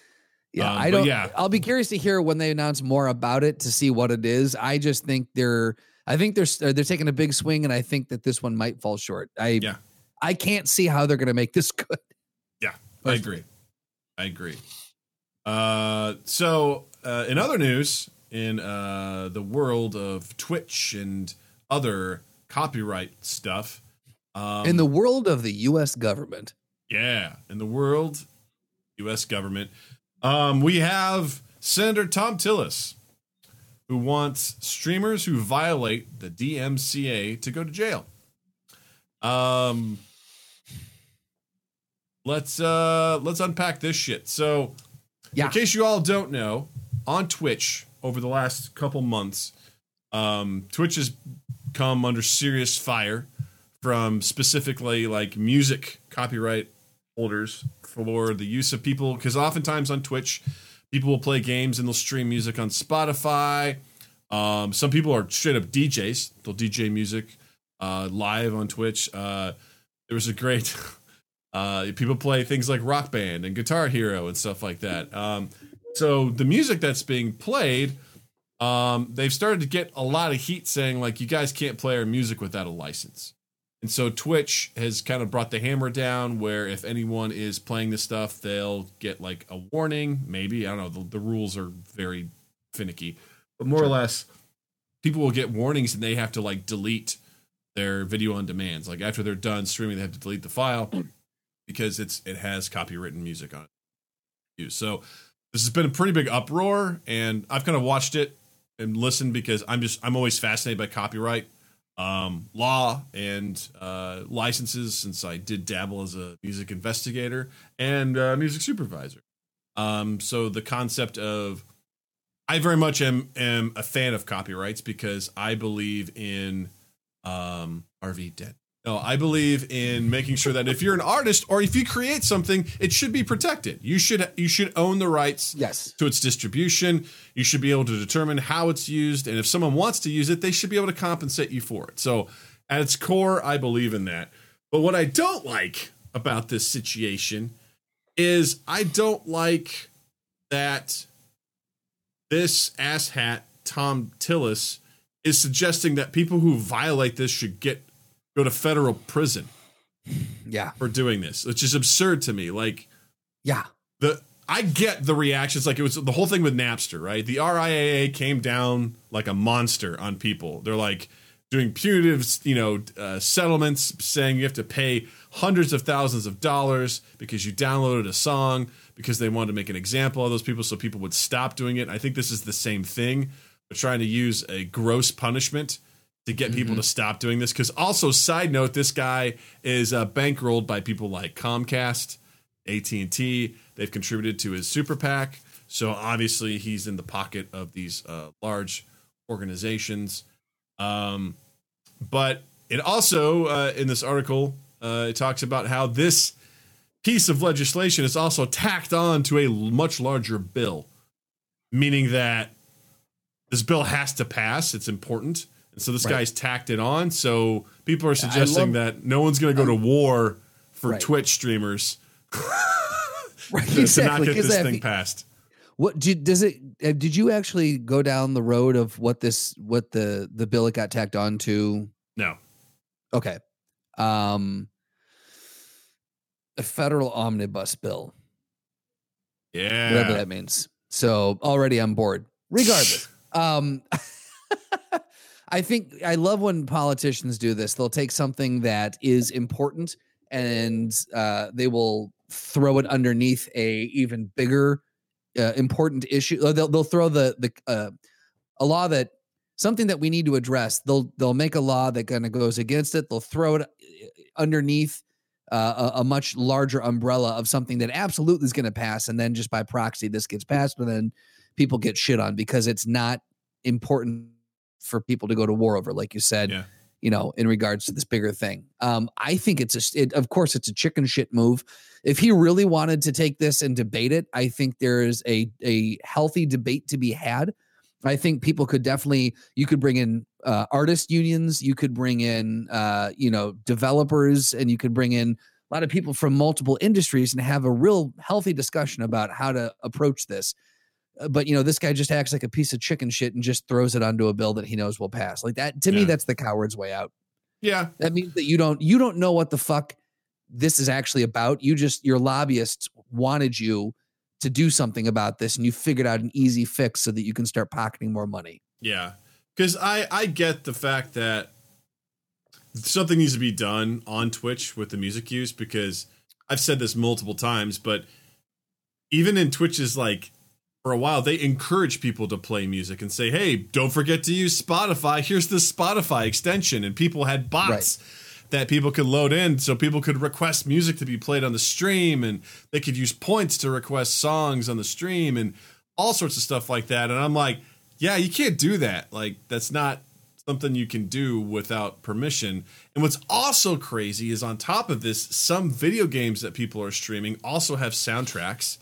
Yeah, Um, I don't. yeah. I'll be curious to hear when they announce more about it to see what it is. I just think they're. I think they're they're taking a big swing, and I think that this one might fall short. I Yeah. I can't see how they're going to make this good. Yeah, I agree. I agree. Uh, so, uh, in other news, in uh, the world of Twitch and other copyright stuff, um, In the world of the U.S. government, yeah, in the world, U.S. government, um, we have Senator Thom Tillis who wants streamers who violate the DMCA to go to jail. Um, let's uh let's unpack this shit. So, Yeah. in case you all don't know, on Twitch over the last couple months, um, Twitch has come under serious fire from specifically like music copyright holders for the use of people because oftentimes on Twitch, people will play games and they'll stream music on Spotify. Um, some people are straight up DJs; they'll DJ music uh, live on Twitch. Uh, there was a great uh, people play things like Rock Band and Guitar Hero and stuff like that. Um, so the music that's being played, um, they've started to get a lot of heat saying like you guys can't play our music without a license. And so Twitch has kind of brought the hammer down where if anyone is playing this stuff, they'll get like a warning. Maybe I don't know. The, the rules are very finicky, but more or less, people will get warnings and they have to like delete their video on demands. Like after they're done streaming, they have to delete the file because it's it has copywritten music on it. So this has been a pretty big uproar, and I've kind of watched it and listened because I'm just I'm always fascinated by copyright um, law and uh, licenses since I did dabble as a music investigator and uh, music supervisor. Um, so the concept of I very much am am a fan of copyrights because I believe in um, RV dead. No, I believe in making sure that if you're an artist or if you create something, it should be protected. You should you should own the rights Yes. to its distribution. You should be able to determine how it's used, and if someone wants to use it, they should be able to compensate you for it. So, at its core, I believe in that. But what I don't like about this situation is I don't like that this asshat Thom Tillis is suggesting that people who violate this should get go to federal prison Yeah. for doing this, which is absurd to me. Like Yeah. the I get the reactions like it was the whole thing with Napster, right? The RIAA came down like a monster on people. They're like doing punitive, you know, uh, settlements, saying you have to pay hundreds of thousands of dollars because you downloaded a song because they wanted to make an example of those people so people would stop doing it. I think this is the same thing. They're trying to use a gross punishment to get people to stop doing this. Because also, side note, this guy is uh, bankrolled by people like Comcast, AT and T. They've contributed to his super PAC, so obviously he's in the pocket of these uh, large organizations. Um, but it also uh, in this article uh, it talks about how this piece of legislation is also tacked on to a much larger bill, meaning that this bill has to pass. It's important. And so this Right. guy's tacked it on. So people are suggesting love- that no one's going to go to war for Right. Twitch streamers Right. to, to not exactly. get this that- thing passed. What did, does it? uh, Did you actually go down the road of what this, what the the bill it got tacked on to? No. Okay, um, a federal omnibus bill, Yeah. whatever that means. So already on board. Regardless, um, I think I love when politicians do this. They'll take something that is important and uh, they will throw it underneath a even bigger uh, important issue. They'll they'll throw the the uh, a law that something that we need to address. They'll they'll make a law that kind of goes against it. They'll throw it uh, underneath uh, a, a much larger umbrella of something that absolutely is going to pass, and then just by proxy, this gets passed, and then people get shit on because it's not important for people to go to war over, like you said. Yeah. You know, in regards to this bigger thing, um, I think it's a. It, of course, it's a chicken shit move. If he really wanted to take this and debate it, I think there is a a healthy debate to be had. I think people could definitely. You could bring in uh, artist unions. You could bring in, uh, you know, developers, and you could bring in a lot of people from multiple industries and have a real healthy discussion about how to approach this. Uh, But you know, this guy just acts like a piece of chicken shit and just throws it onto a bill that he knows will pass. Like that to me, that's the coward's way out. Yeah. That means that you don't you don't know what the fuck this is actually about. You just your lobbyists wanted you to do something about this, and you figured out an easy fix so that you can start pocketing more money. Yeah, because I I get the fact that something needs to be done on Twitch with the music use because I've said this multiple times, but even in Twitch's like for a while they encourage people to play music and say, "Hey, don't forget to use Spotify. Here's the Spotify extension." And people had bots that people could load in so people could request music to be played on the stream and they could use points to request songs on the stream and all sorts of stuff like that. And I'm like, "Yeah, you can't do that. Like that's not something you can do without permission." And what's also crazy is on top of this, some video games that people are streaming also have soundtracks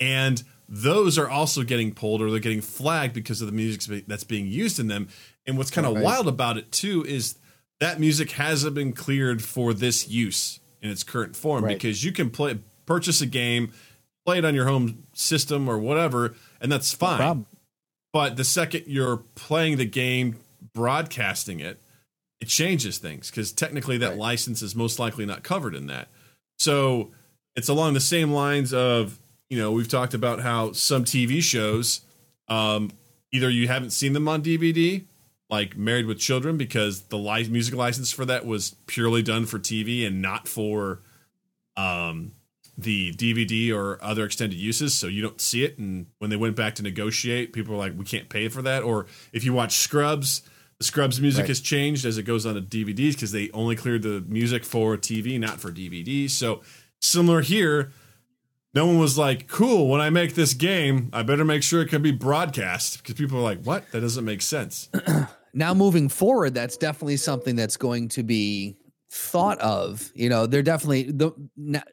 and those are also getting pulled or they're getting flagged because of the music that's being used in them. And what's kind of Right. wild about it too is that music hasn't been cleared for this use in its current form Right. because you can play purchase a game, play it on your home system or whatever, and that's fine. problem. But the second you're playing the game, broadcasting it, it changes things because technically that Right. license is most likely not covered in that. So it's along the same lines of, you know, we've talked about how some TV shows, um, either you haven't seen them on DVD, like Married with Children, because the li- music license for that was purely done for TV and not for um, the DVD or other extended uses. So you don't see it. And when they went back to negotiate, people were like, we can't pay for that. Or if you watch Scrubs, the Scrubs music Right. has changed as it goes on to DVDs because they only cleared the music for TV, not for DVD. So similar here. No one was like, cool, when I make this game, I better make sure it can be broadcast because people are like, what? That doesn't make sense. now moving forward that's definitely something that's going to be thought of you know they're definitely the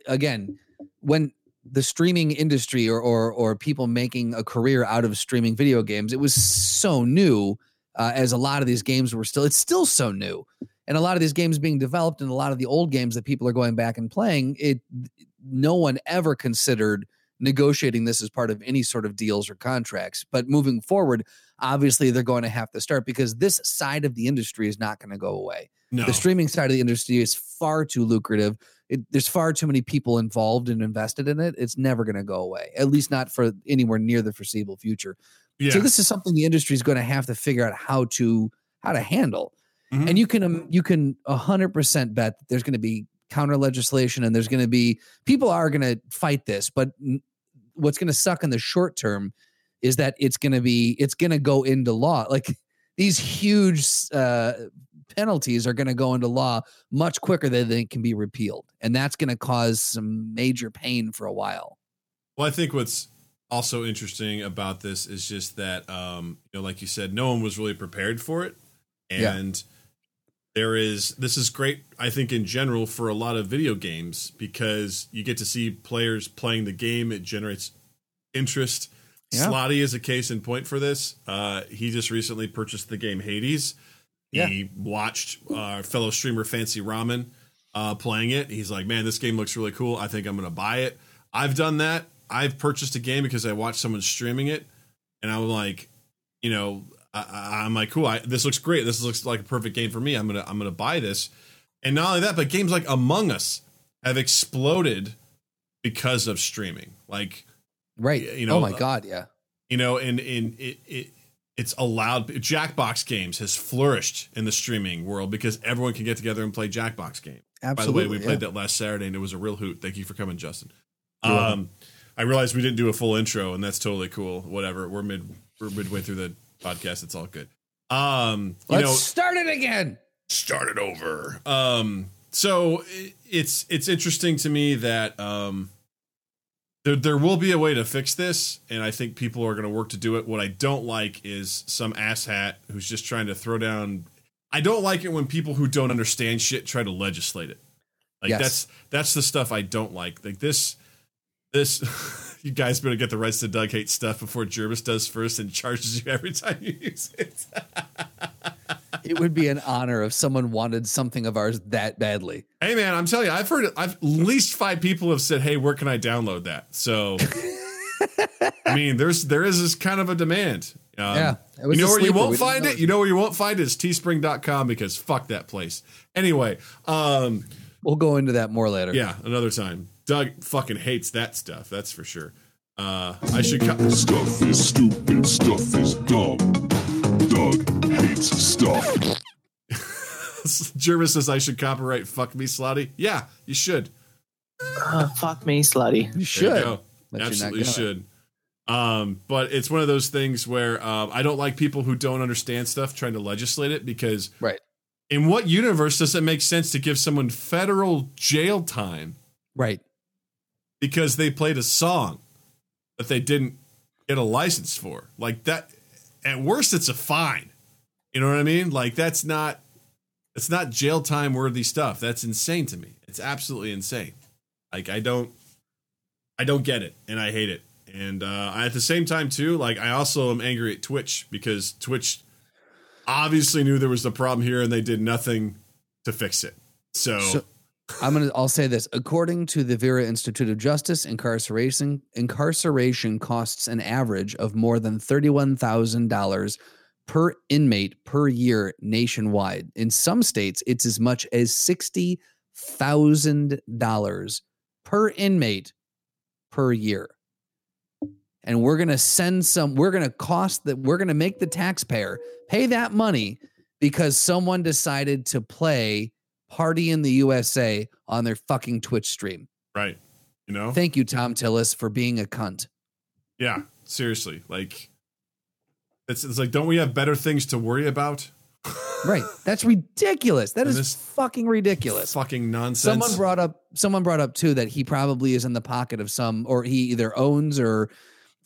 again when the streaming industry or, or or people making a career out of streaming video games it was so new uh, as a lot of these games were still it's still so new and a lot of these games being developed and a lot of the old games that people are going back and playing it no one ever considered negotiating this as part of any sort of deals or contracts but moving forward obviously they're going to have to start because this side of the industry is not going to go away. No. The streaming side of the industry is far too lucrative. It, there's far too many people involved and invested in it. It's never going to go away, at least not for anywhere near the foreseeable future. yeah. So this is something the industry is going to have to figure out how to how to handle. Mhm. And you can um, you can hundred percent bet that there's going to be counter legislation and there's going to be people are going to fight this, but what's going to suck in the short term is that it's going to be it's going to go into law. Like these huge uh, penalties are going to go into law much quicker than they can be repealed, and that's going to cause some major pain for a while. Well, I think what's also interesting about this is just that, um, you know, like you said, no one was really prepared for it, Yeah. There is this is great. I think in general for a lot of video games because you get to see players playing the game. It generates interest. Yeah. Slotty is a case in point for this. Uh, he just recently purchased the game Hades. He watched our fellow streamer Fancy Ramen uh, playing it. He's like, man, this game looks really cool. I think I'm going to buy it. I've done that. I've purchased a game because I watched someone streaming it, and I'm like, you know, I, I'm like, cool. I, this looks great. This looks like a perfect game for me. I'm gonna I'm gonna buy this. And not only that, but games like Among Us have exploded because of streaming. Like Right? You know, oh my god, yeah. you know, and and it, it it's allowed. Jackbox games has flourished in the streaming world because everyone can get together and play Jackbox game. By the way, we played that last Saturday and it was a real hoot. Thank you for coming, Justin. Um, I realized we didn't do a full intro, and that's totally cool. Whatever, we're mid we're midway through the podcast. It's all good. Um, you Let's know, start it again. start it over. Um, so it's it's interesting to me that um, there there will be a way to fix this, and I think people are going to work to do it. What I don't like is some asshat who's just trying to throw down. I don't like it when people who don't understand shit try to legislate it. Like Yes. that's that's the stuff I don't like. Like this this you guys better get the rights to Doug hate stuff before Jervis does first and charges you every time you use it. It would be an honor if someone wanted something of ours that badly. Hey man, I'm telling you, I've heard. I've at least five people have said, "Hey, where can I download that?" So, I mean, there's there is this kind of a demand. Um, Yeah, you know where you won't find it. it. You know where you won't find it is teespring.com because fuck that place. Anyway, um, We'll go into that more later. yeah, another time. Doug fucking hates that stuff. That's for sure. Uh, I should. Co- Stuff is stupid, stuff is dumb. Doug hates stuff. Jervis says I should copyright "fuck me, slotty." Yeah, you should. Uh, fuck me, slutty. You should. you go. but you're Absolutely should. Um, but it's one of those things where um, I don't like people who don't understand stuff trying to legislate it because Right. in what universe does it make sense to give someone federal jail time Right. Because they played a song that they didn't get a license for? Like that, at worst, it's a fine. You know what I mean? Like that's not it's not jail time worthy stuff. That's insane to me. It's absolutely insane. Like I don't I don't get it and I hate it. And uh at the same time too, like I also am angry at Twitch because Twitch obviously knew there was the problem here and they did nothing to fix it. So, So- I'm gonna. I'll say this. According to the Vera Institute of Justice, incarceration incarceration costs an average of more than thirty-one thousand dollars per inmate per year nationwide. In some states, it's as much as sixty thousand dollars per inmate per year. And we're gonna send some. We're gonna cost that. We're gonna make the taxpayer pay that money because someone decided to play Party in the USA on their fucking Twitch stream. right. You know? Thank you, Thom Tillis, for being a cunt. yeah, seriously. Like it's, it's like don't we have better things to worry about? Right. That's ridiculous. That And is fucking ridiculous. Fucking nonsense. Someone brought up someone brought up too that he probably is in the pocket of some or he either owns or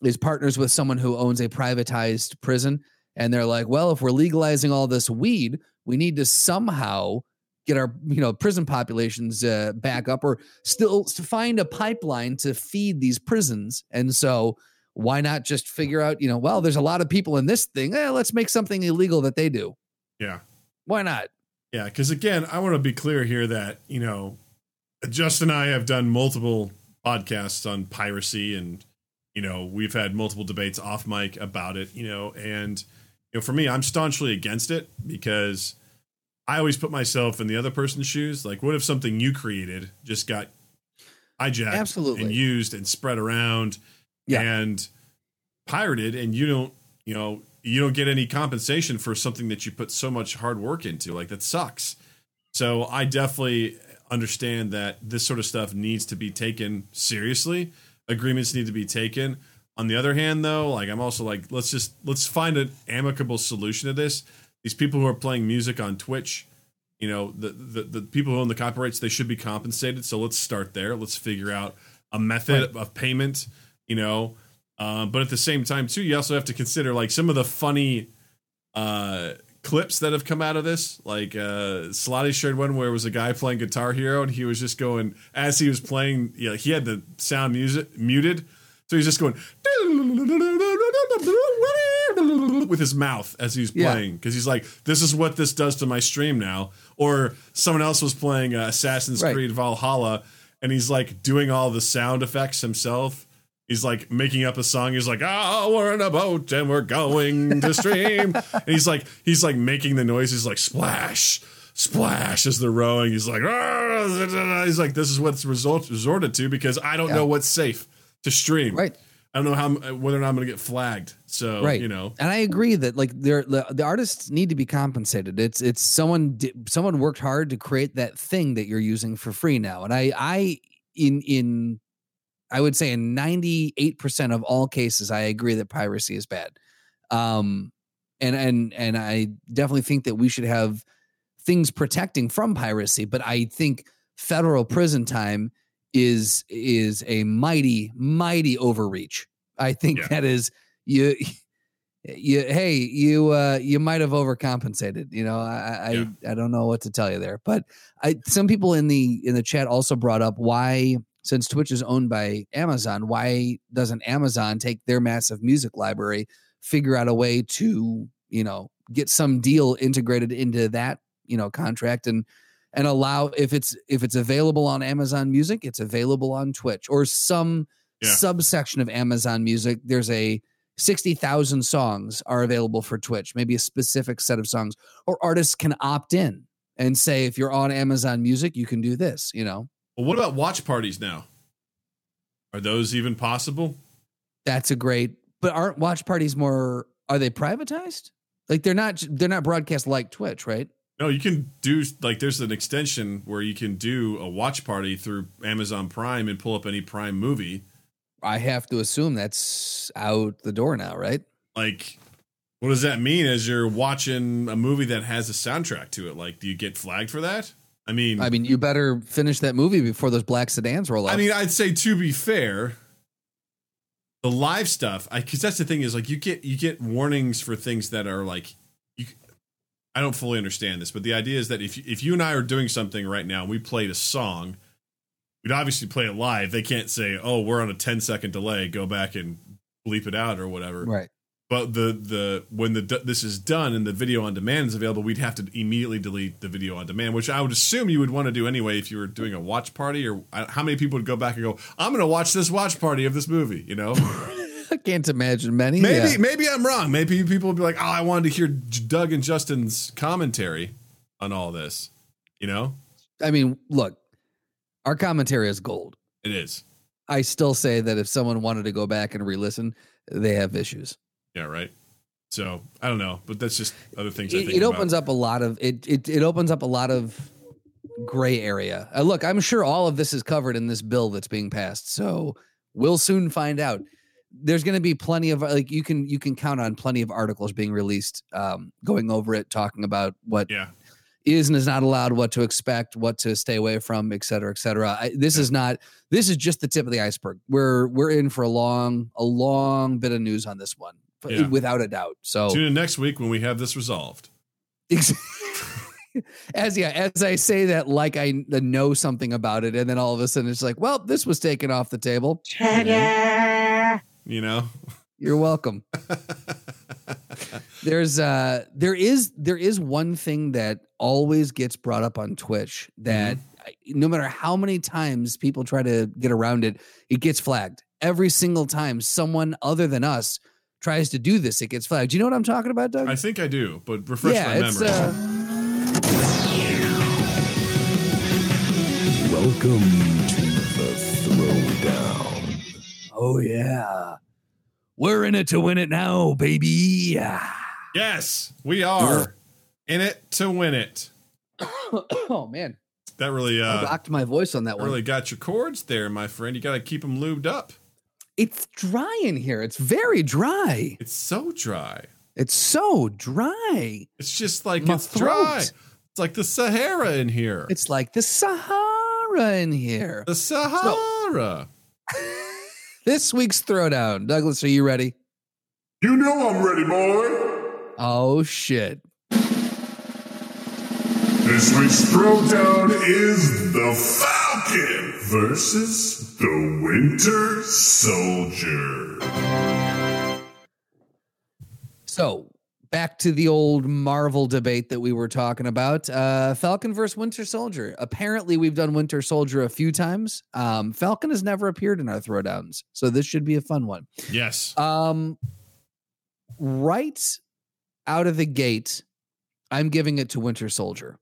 is partners with someone who owns a privatized prison and they're like, "Well, if we're legalizing all this weed, we need to somehow get our, you know, prison populations uh, back up or still to find a pipeline to feed these prisons." And so why not just figure out, you know, well, there's a lot of people in this thing. Eh, let's make something illegal that they do. yeah. Why not? Yeah, because again, I want to be clear here that you know, Justin and I have done multiple podcasts on piracy, and you know, we've had multiple debates off mic about it. You know, and you know, for me, I'm staunchly against it because I always put myself in the other person's shoes. Like, what if something you created just got hijacked, Absolutely. and used and spread around, Yeah. and pirated, and you don't, you know, you don't get any compensation for something that you put so much hard work into. Like that sucks. So I definitely understand that this sort of stuff needs to be taken seriously. Agreements need to be taken. On the other hand, though, like I'm also like, let's just let's find an amicable solution to this. These people who are playing music on Twitch, you know, the the, the people who own the copyrights, they should be compensated. So let's start there. Let's figure out a method of payment. You know, um, but at the same time, too, you also have to consider like some of the funny uh, clips that have come out of this. Like uh, Slotty shared one where it was a guy playing Guitar Hero, and he was just going as he was playing. Yeah, he had the sound music muted, so he's just going with his mouth as he's Yeah. playing because he's like, "This is what this does to my stream now." Or someone else was playing uh, Assassin's Right. Creed Valhalla, and he's like doing all the sound effects himself. He's like making up a song. He's like, "Oh, we're in a boat and we're going to stream." and he's like, he's like making the noise. He's like splash, splash as they're rowing. He's like, "Ah," he's like, this is what's resort resorted to because I don't Yeah. know what's safe to stream. Right. I don't know how whether or not I'm going to get flagged. So right. you know, and i agree that like the, the artists need to be compensated. It's it's someone someone worked hard to create that thing that you're using for free now. And i i in in i would say in 98% of all cases i agree that piracy is bad. Um and and and i definitely think that we should have things protecting from piracy but i think federal prison time is is a mighty mighty overreach i think Yeah. that is you you hey you uh you might have overcompensated you know i I, Yeah. I i don't know what to tell you there but i some people in the in the chat also brought up why since twitch is owned by amazon why doesn't amazon take their massive music library figure out a way to you know get some deal integrated into that you know contract and and allow if it's if it's available on amazon music it's available on twitch or some Yeah. subsection of amazon music there's a 60,000 songs are available for Twitch, maybe a specific set of songs, or artists can opt in and say, if you're on Amazon Music, you can do this, you know? well, what about watch parties now? Are those even possible? That's a great, but aren't watch parties more, are they privatized? Like they're not, they're not broadcast like Twitch, right? No, you can do like there's an extension where you can do a watch party through Amazon Prime and pull up any Prime movie I have to assume that's out the door now, right? Like, what does that mean as you're watching a movie that has a soundtrack to it? Like, do you get flagged for that? I mean, I mean, you better finish that movie before those black sedans roll up. I mean, I'd say to be fair, the live stuff, because that's the thing is like you get you get warnings for things that are like. I don't fully understand this, but the idea is that if you, if you and I are doing something right now, we played a song, we'd obviously play it live. They can't say, "Oh, we're on a 10 second delay. Go back and bleep it out or whatever." right. But the the when the this is done and the video on demand is available, we'd have to immediately delete the video on demand, which I would assume you would want to do anyway if you were doing a watch party. Or uh, how many people would go back and go, "I'm going to watch this watch party of this movie," you know? I can't imagine many. maybe yeah. maybe I'm wrong. Maybe people would be like, "Oh, I wanted to hear Doug and Justin's commentary on all this," you know? I mean, look, our commentary is gold. It is, I still say that if someone wanted to go back and re-listen, they have issues. yeah, right. So I don't know, but that's just other things. I It, think it about. opens up a lot of it, it. It opens up a lot of gray area. Uh, look, I'm sure all of this is covered in this bill that's being passed, so we'll soon find out. There's going to be plenty of like you can you can count on plenty of articles being released, um, going over it, talking about what Yeah, is and is not allowed, what to expect, what to stay away from, et cetera, et cetera. I, this is not. This is just the tip of the iceberg. We're we're in for a long a long bit of news on this one, Yeah. without a doubt. So tune in next week when we have this resolved. As yeah, as I say that, like i know something about it, and then all of a sudden it's like, well, this was taken off the table. You know, You're welcome. There's uh there is there is one thing that always gets brought up on Twitch that I- no matter how many times people try to get around it, it gets flagged. Every single time someone other than us tries to do this, it gets flagged. Do you know what I'm talking about, Doug? I think I do, but refresh yeah, my it's memory. uh, Welcome to the throwdown. Oh yeah. We're in it to win it now, baby. Yes, we are in it to win it. oh man. That really, I uh, rocked my voice on that one. really got your chords there, my friend. You got to keep them lubed up. It's dry in here. It's very dry. It's so dry. It's so dry. It's just like My it's dry. It's like the Sahara in here. It's like the Sahara in here. the Sahara. This week's throwdown. Douglas, are you ready? You know I'm ready, boy. Oh shit. This week's throwdown is the Falcon versus the Winter Soldier. So back to the old Marvel debate that we were talking about. Uh, Falcon versus Winter Soldier. Apparently, we've done Winter Soldier a few times. Um, Falcon has never appeared in our throwdowns, so this should be a fun one. Yes. Um, right out of the gate, I'm giving it to Winter Soldier.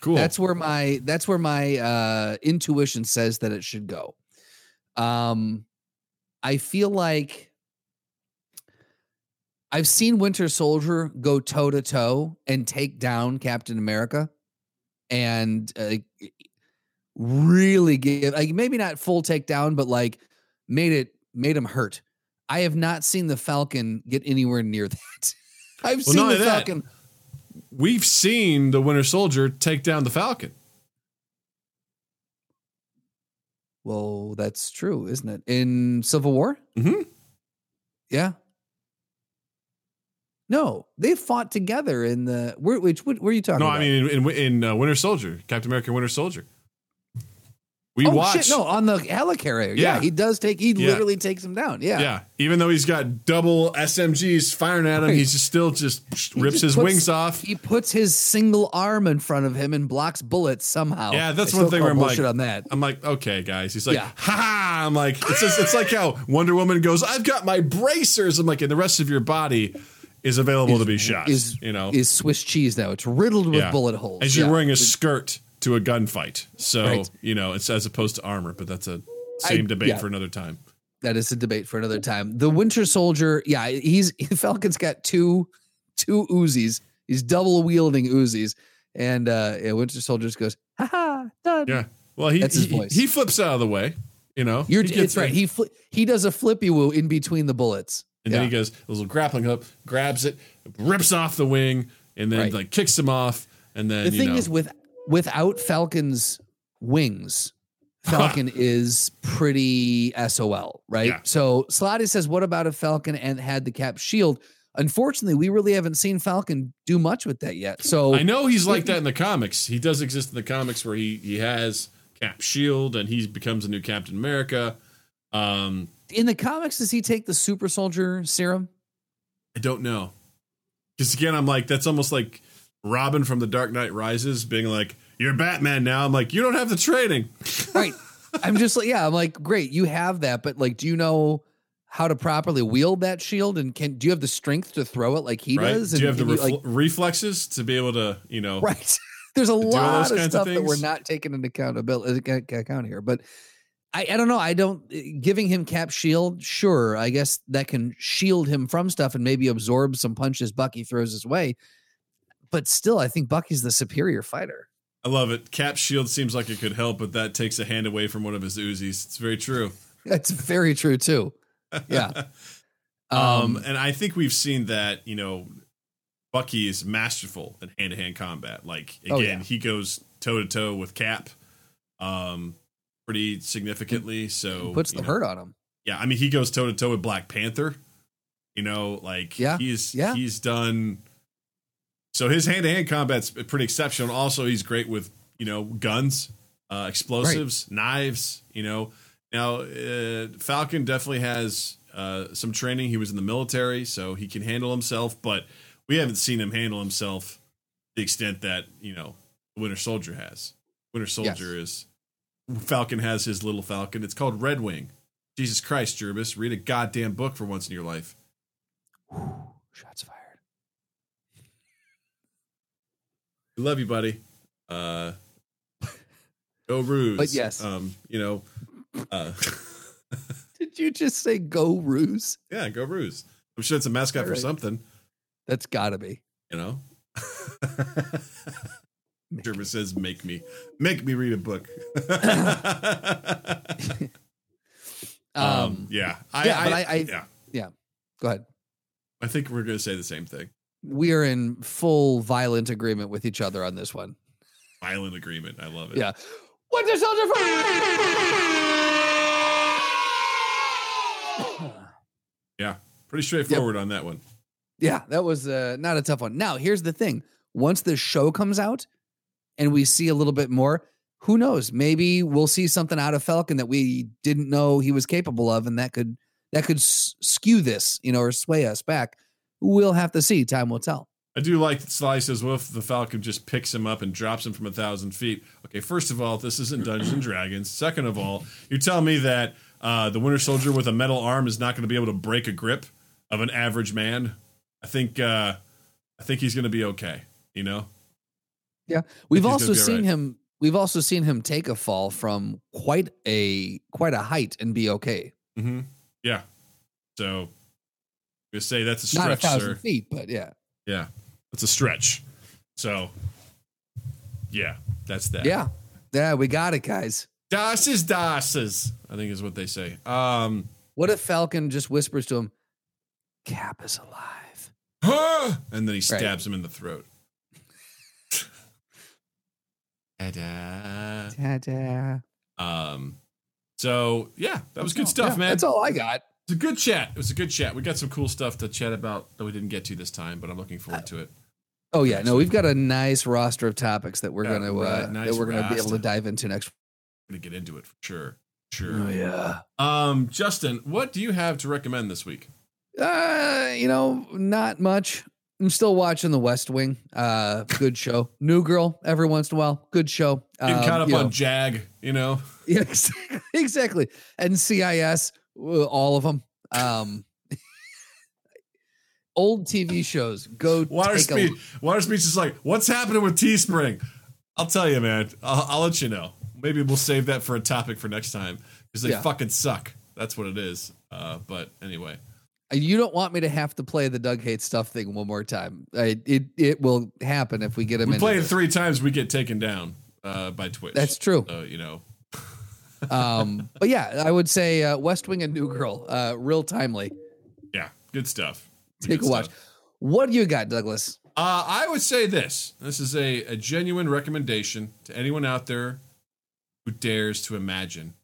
Cool. That's where my that's where my uh intuition says that it should go. Um I feel like I've seen Winter Soldier go toe to toe and take down Captain America and uh, really give like maybe not full takedown but like made it made him hurt. I have not seen the Falcon get anywhere near that. I've Well, seen the that, Falcon We've seen the Winter Soldier take down the Falcon. Well, that's true, isn't it? In Civil War? Mhm. Yeah. No, they fought together in the. Where, which, what, where are you talking No, about? I mean in, in, in uh, Winter Soldier, Captain America, Winter Soldier. We oh, watched. shit, no, on the helicarrier. Yeah. Yeah. he does take, he Yeah. literally takes him down. Yeah. Yeah, even though he's got double SMGs firing at him, Right. he's just still just He rips just his puts- wings off. He puts his single arm in front of him and blocks bullets somehow. Yeah, that's I one thing where I'm like- on that. I'm like, okay, guys. He's like, Yeah. ha ha. I'm like, it's just, it's like how Wonder Woman goes, I've got my bracers. I'm like, in the rest of your body is available to be shot. Is you know, is Swiss cheese now? It's riddled with Yeah. bullet holes. as you're Yeah. wearing a skirt to a gunfight. So Right. you know, it's as opposed to armor. But that's a same I- debate yeah. for another time. that is a debate for another time. The Winter Soldier, yeah, he's Falcon's got two two Uzis. He's double wielding Uzis, and uh, yeah, Winter Soldier just goes, "Ha ha, done." Yeah. Well, he That's his he, voice. he flips out of the way You know, You're it's right. He fli he does a flippy woo in between the bullets. And yeah. then he goes a little grappling hook, grabs it, rips off the wing, and then Right. like kicks him off. And then the thing know, is with without Falcon's wings, Falcon is pretty SOL, right? Yeah. So Slotty says, "What about if Falcon and had the cap shield?" Unfortunately, we really haven't seen Falcon do much with that yet. So I know he's like that in the comics. He does exist in the comics where he he has Cap Shield and he becomes a new Captain America. Um, in the comics, does he take the super soldier serum? I don't know. Because again, I'm like, that's almost like Robin from The Dark Knight Rises being like, "You're Batman now." I'm like, you don't have the training. Right. I'm just like, yeah, I'm like, great, you have that, but like, do you know how to properly wield that shield? And can do you have the strength to throw it like he right? does? Do you have the like, reflexes to be able to, you know, right? There's a lot of kinds of stuff that we're not taking into accountability account here, but I, I don't know. I don't giving him cap shield. Sure, I guess that can shield him from stuff and maybe absorb some punches Bucky throws his way. But still, I think Bucky's the superior fighter. I love it. Cap Shield seems like it could help, but that takes a hand away from one of his Uzis. It's very true. That's very true too. Yeah. Um, and I think we've seen that, you know, Bucky is masterful in hand to hand combat. Like again, Oh, yeah. he goes toe to toe with Cap, um, pretty significantly. So puts the know, hurt on him. Yeah, I mean, he goes toe to toe with Black Panther. You know, like Yeah, he's yeah. he's done. So his hand to hand combat's pretty exceptional. Also, he's great with you know guns, uh, explosives, knives. You know, now uh, Falcon definitely has uh, some training. He was in the military, so he can handle himself. But we haven't seen him handle himself to the extent that you know Winter Soldier has. Winter Soldier is Falcon has his little Falcon. It's called Red Wing. Jesus Christ, Jervis, read a goddamn book for once in your life. Shots fired. Love you, buddy. Uh, go Ruse. But yes. um, you know, uh, Did you just say go ruse? yeah, go Ruse. I'm sure it's a mascot for something. That's gotta be. You know. Jervis says, "Make me, make me read a book." Um, um, yeah, I, yeah, but I- I- yeah, go ahead. I think we're gonna say the same thing. We are in full violent agreement with each other on this one. Violent agreement. I love it. Yeah. Winter Soldier. For? yeah, pretty straightforward on that one. Yeah, that was uh, not a tough one. Now, here's the thing: once the show comes out and we see a little bit more, who knows? Maybe we'll see something out of Falcon that we didn't know he was capable of, and that could that could skew this, you know, or sway us back. We'll have to see. Time will tell. I do like Sly says, "What if the Falcon just picks him up and drops him from a thousand feet?" Okay, first of all, this isn't Dungeons and Dragons. Second of all, you tell me that uh, the Winter Soldier with a metal arm is not going to be able to break a grip of an average man? I think uh, I think he's going to be okay. You know, We've also seen right. him. We've also seen him take a fall from quite a quite a height and be okay. Mm-hmm. yeah. So, I'm say that's a stretch, Not a thousand sir. feet, but yeah, Yeah, that's a stretch. So, yeah, that's that. yeah, yeah. We got it, guys. Das is dases. I think is what they say. Um. What if Falcon just whispers to him, "Cap is alive." and then he stabs him in the throat. Ta-da. Ta-da. Um, so yeah, that was good stuff, Yeah, man. That's all I got. It's a good chat. It was a good chat. We got some cool stuff to chat about that we didn't get to this time, but I'm looking forward to it. Oh yeah, no, we've got a nice roster of topics that we're Yeah, gonna right, uh, nice that we're gonna be able to dive into next. I'm gonna get into it for sure. Sure. yeah. Um, Justin, what do you have to recommend this week? Uh, you know, not much. I'm still watching The West Wing. Uh, good show. New Girl every once in a while. Good show. Getting Um, caught up on know, Jag, you know. Yeah, exactly. exactly. NCIS, uh, all of them. Um, old TV shows. Go Water take a- Speech. Water Speech is like, what's happening with Teespring? I'll tell you, man. I'll, I'll let you know. Maybe we'll save that for a topic for next time because they Yeah. fucking suck. That's what it is. Uh, but anyway, You don't want me to have to play the Doug hates stuff thing one more time. I, it it will happen if we get him we play it three times, we get taken down uh, by Twitch. That's true. So you know, Um, but yeah, I would say uh, West Wing and New Girl, uh, real timely. Yeah, good stuff. Take Good a watch. stuff. What do you got, Douglas? Uh, I would say this. This is a, a genuine recommendation to anyone out there who dares to imagine.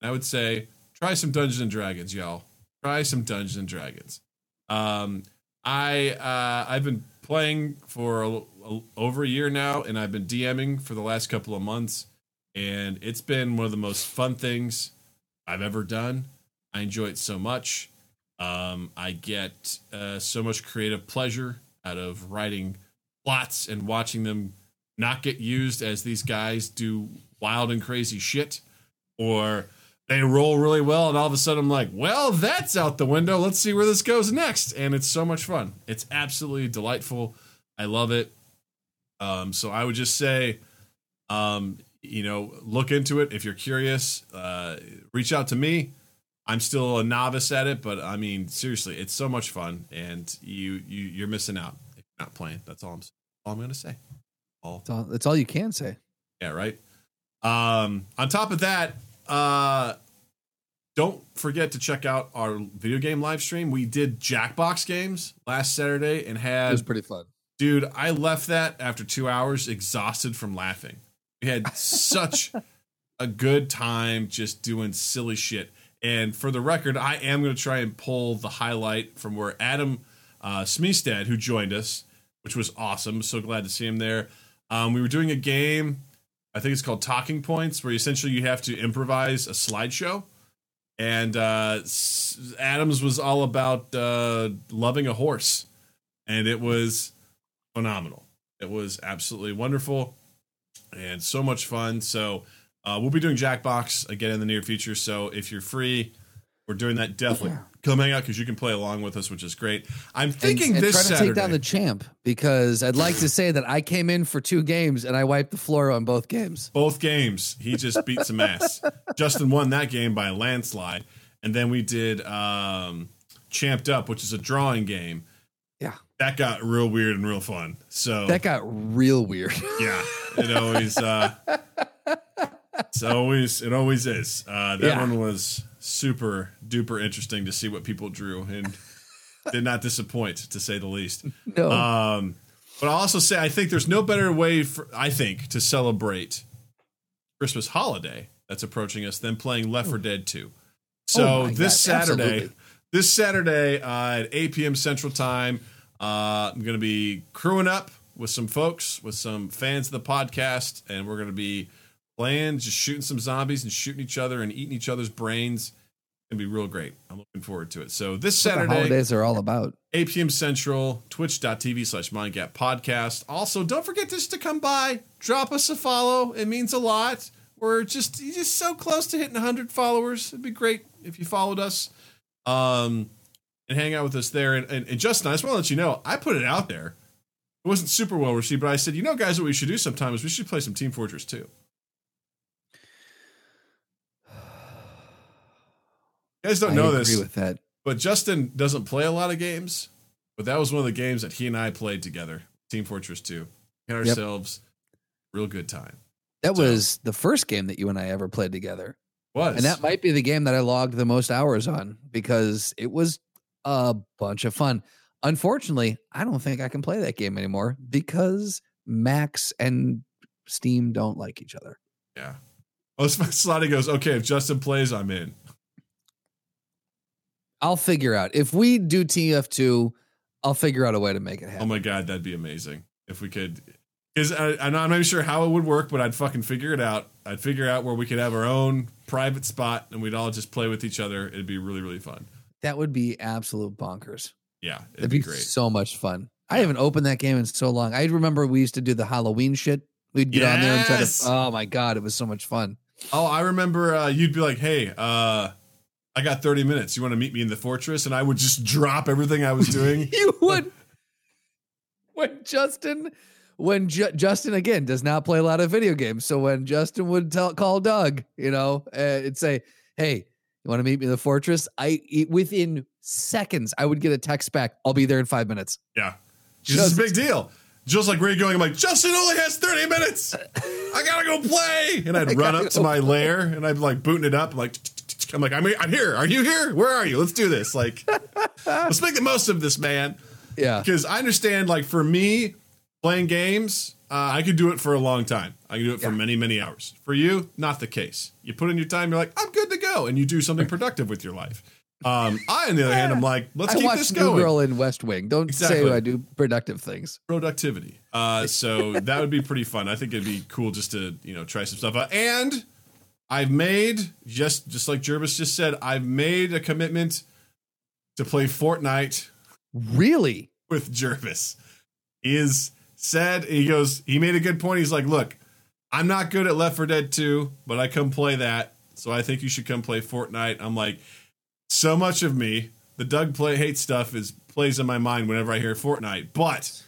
I would say try some Dungeons and Dragons, y'all. Try some Dungeons and Dragons. Um, I uh, I've been playing for a, a- over a year now, and I've been DMing for the last couple of months, and it's been one of the most fun things I've ever done. I enjoy it so much. Um, I get uh, so much creative pleasure out of writing plots and watching them not get used as these guys do wild and crazy shit, or they roll really well, and all of a sudden I'm like, well, that's out the window. Let's see where this goes next. And it's so much fun. It's absolutely delightful. I love it. Um, so I would just say, um, you know, look into it if you're curious. Uh, reach out to me. I'm still a novice at it, but I mean, seriously, it's so much fun, and you you you're missing out if you're not playing. That's all I'm all I'm gonna say. All That's all, all you can say. yeah, right. Um, on top of that, uh, don't forget to check out our video game live stream. We did Jackbox games last Saturday and had It was pretty fun. Dude, I left that after two hours exhausted from laughing. We had such a good time just doing silly shit. And for the record, I am going to try and pull the highlight from where Adam uh, Smeestad, who joined us, which was awesome. So glad to see him there. Um, we were doing a game, I think it's called Talking Points, where essentially you have to improvise a slideshow. And uh, Adams was all about uh, loving a horse. And it was phenomenal. It was absolutely wonderful and so much fun. So uh, we'll be doing Jackbox again in the near future. So if you're free, we're doing that. Definitely come hang out because you can play along with us, which is great. I'm thinking and, and this try to Saturday. take down the champ because I'd like to say that I came in for two games and I wiped the floor on both games. both games, he just beat some ass. Justin won that game by a landslide, and then we did um, Champ'd Up, which is a drawing game. Yeah. That got real weird and real fun. So That got real weird. Yeah, it always uh it's always it always is. Uh that Yeah. one was super duper interesting to see what people drew and did not disappoint to say the least. no. Um but I'll also say I think there's no better way for I think to celebrate Christmas holiday that's approaching us than playing Left 4 Dead 2. So Oh this God, Saturday absolutely. this Saturday uh, at 8 p.m. Central Time, uh, I'm going to be crewing up with some folks, with some fans of the podcast, and we're going to be playing, just shooting some zombies and shooting each other and eating each other's brains. To be real great. I'm looking forward to it. So this What the Saturday, holidays are all about. 8 p.m. Central, twitch.tv slash mindgap podcast. Also, don't forget just to come by, drop us a follow. It means a lot. We're just just so close to hitting 100 followers. It'd be great if you followed us um, and hang out with us there. And, and, and Justin, I just want to let you know, I put it out there. It wasn't super well received, but I said, you know, guys, what we should do sometimes is we should play some Team Fortress 2. You guys don't I know agree this. with that. But Justin doesn't play a lot of games, but that was one of the games that he and I played together. Team Fortress 2. We had ourselves a real good time. That So- was the first game that you and I ever played together. Was And that might be the game that I logged the most hours on because it was a bunch of fun. Unfortunately, I don't think I can play that game anymore because Macs and Steam don't like each other. yeah. Oh, Slotty goes, okay, if Justin plays, I'm in. I'll figure out. If we do TF2, I'll figure out a way to make it happen. Oh my god, that'd be amazing if we could. Because I'm not even sure how it would work, but I'd fucking figure it out. I'd figure out where we could have our own private spot and we'd all just play with each other. It'd be really, really fun. that would be absolute bonkers. Yeah, it'd That'd be be, great. so much fun. I haven't opened that game in so long. I remember we used to do the Halloween shit. We'd get on there and try to. Oh my god, it was so much fun. Oh, I remember uh, you'd be like, "Hey, uh, I got 30 minutes. You want to meet me in the fortress?" And I would just drop everything I was doing. you would when Justin when Ju- Justin again does not play a lot of video games. So when Justin would tell call Doug, you know, uh, and say, "Hey, you want to meet me in the fortress?" I within seconds I would get a text back. I'll be there in five minutes. yeah, this is a big deal. Just like, where are you going? I'm like, Justin only has 30 minutes. I gotta go play. And I'd run up to my lair and I'd like booting it up. Like, I'm like, I'm, I'm here. Are you here? Where are you? Let's do this. Like, let's make the most of this, man. Yeah. Because I understand, like, for me, playing games, uh, I could do it for a long time. I can do it for Yeah. many, many hours. For you, not the case. You put in your time, you're like, I'm good to go. And you do something productive with your life. Um, I, on the other hand, I'm like, let's I keep this New going. Girl in West Wing. Don't Exactly. say I do productive things. productivity. Uh, so that would be pretty fun. I think it'd be cool just to you know try some stuff out. And I've made just just like Jervis just said, I've made a commitment to play Fortnite Really? with Jervis. He is said he goes. He made a good point. He's like, look, I'm not good at Left 4 Dead 2, but I come play that. So I think you should come play Fortnite. I'm like, so much of me, the Doug play hate stuff is plays in my mind whenever I hear Fortnite. But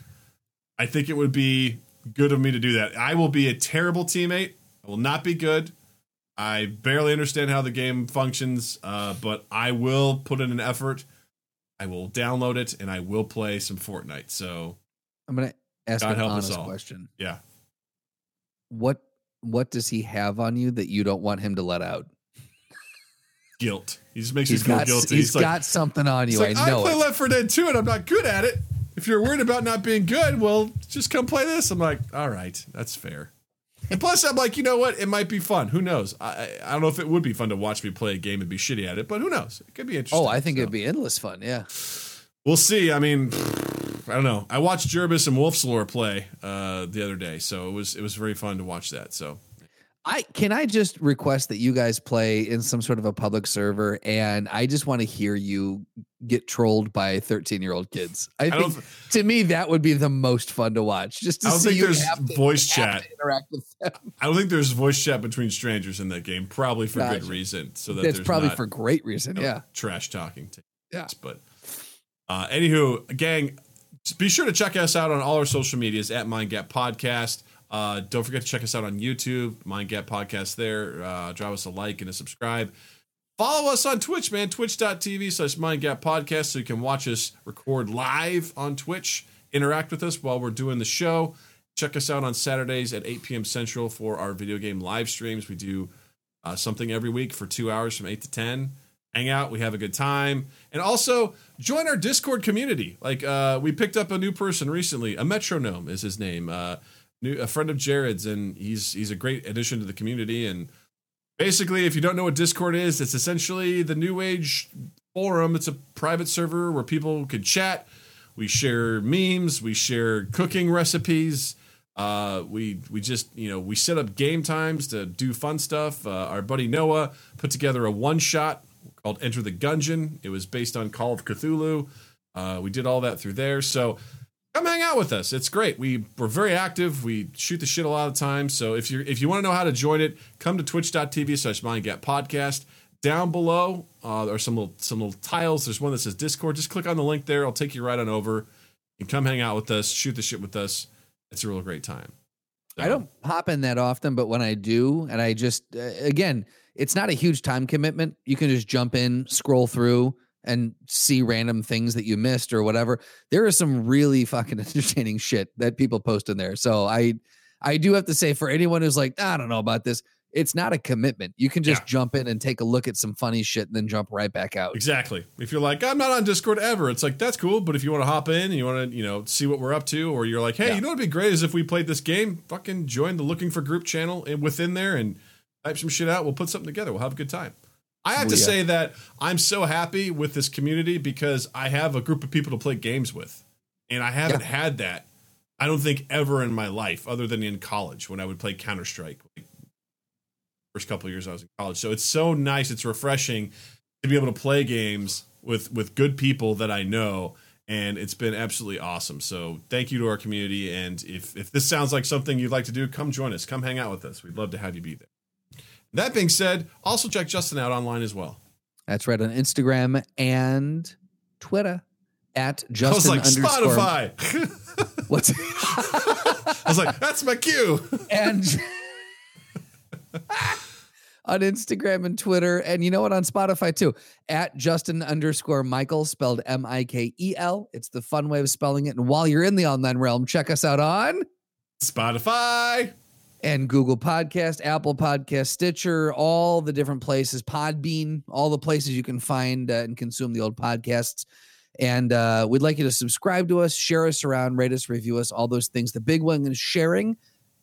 I think it would be good of me to do that. I will be a terrible teammate. I will not be good. I barely understand how the game functions, uh, but I will put in an effort. I will download it and I will play some Fortnite. So I'm gonna ask God an help us honest all. question. yeah, What what does he have on you that you don't want him to let out? guilt. He just makes He's you feel got guilty. he's like, got something on you. like, I I, play it. Left 4 Dead 2 and I'm not good at it. If you're worried about not being good, well, just come play this. I'm like, all right, that's fair. And plus, I'm like, you know what? It might be fun. Who knows? I, I don't know if it would be fun to watch me play a game and be shitty at it, but who knows? It could be interesting. Oh, I think So, it'd be endless fun. Yeah. We'll see. I mean, I don't know. I watched Jervis and Wolf's Lore play uh, the other day, so it was it was very fun to watch that. So I can I just request that you guys play in some sort of a public server, and I just want to hear you get trolled by 13 year old kids. I, I think to me that would be the most fun to watch. Just to I don't see think you there's to, voice chat. interact with them. I don't think there's voice chat between strangers in that game. Probably for good reason. So that That's probably not- for great reason. you know, Yeah. trash talking. To Yeah. But uh, anywho, gang, be sure to check us out on all our social medias at Mind Gap Podcast. Uh, don't forget to check us out on YouTube, Mind Gap Podcast. There, uh, drop us a like and a subscribe. Follow us on Twitch, man. Twitch.tv slash Mind Gap Podcast, so you can watch us record live on Twitch. Interact with us while we're doing the show. Check us out on Saturdays at 8 p.m. Central for our video game live streams. We do uh, something every week for two hours from 8 to 10 hang out we have a good time and also join our discord community like uh, we picked up a new person recently a metronome is his name uh, new, a friend of jared's and he's he's a great addition to the community and basically if you don't know what discord is it's essentially the new age forum it's a private server where people can chat we share memes we share cooking recipes uh, we we just you know we set up game times to do fun stuff. Uh, our buddy Noah put together a one shot called Enter the Gungeon. It was based on Call of Cthulhu. Uh, we did all that through there. So come hang out with us. It's great. We we're very active. We shoot the shit a lot of times. So if you if you want to know how to join it, come to twitch.tv slash mindgap podcast. Down below uh, are some little some little tiles. There's one that says Discord. Just click on the link there. I'll take you right on over. And come hang out with us, shoot the shit with us. It's a real great time. I don't pop in that often, but when I do, and I just uh, again, it's not a huge time commitment. You can just jump in, scroll through, and see random things that you missed or whatever. There is some really fucking entertaining shit that people post in there. So I, I do have to say, for anyone who's like, I don't know about this, it's not a commitment. You can just Yeah. jump in and take a look at some funny shit and then jump right back out. Exactly. If you're like, I'm not on Discord ever, it's like that's cool. But if you want to hop in and you want to, you know, see what we're up to, or you're like, hey, Yeah. you know what'd be great is if we played this game, fucking join the looking for group channel and within there and type some shit out. We'll put something together. We'll have a good time. I have to yeah. say that I'm so happy with this community because I have a group of people to play games with, and I haven't Yeah. had that. I don't think ever in my life, other than in college when I would play Counter Strike. Like, first couple of years I was in college, so it's so nice. It's refreshing to be able to play games with with good people that I know and it's been absolutely awesome. So thank you to our community and if if this sounds like something you'd like to do, come join us. Come hang out with us. We'd love to have you be there. That being said, also check Justin out online as well. That's right on Instagram and Twitter at Justin. I was like underscore. Spotify. What's I was like, that's my cue. and on Instagram and Twitter. And you know what? On Spotify too, at Justin underscore Michael, spelled M I K E L. It's the fun way of spelling it. And while you're in the online realm, check us out on Spotify. And Google Podcast, Apple Podcast, Stitcher, all the different places, Podbean, all the places you can find uh, and consume the old podcasts. And uh, we'd like you to subscribe to us, share us around, rate us, review us, all those things. The big one is sharing.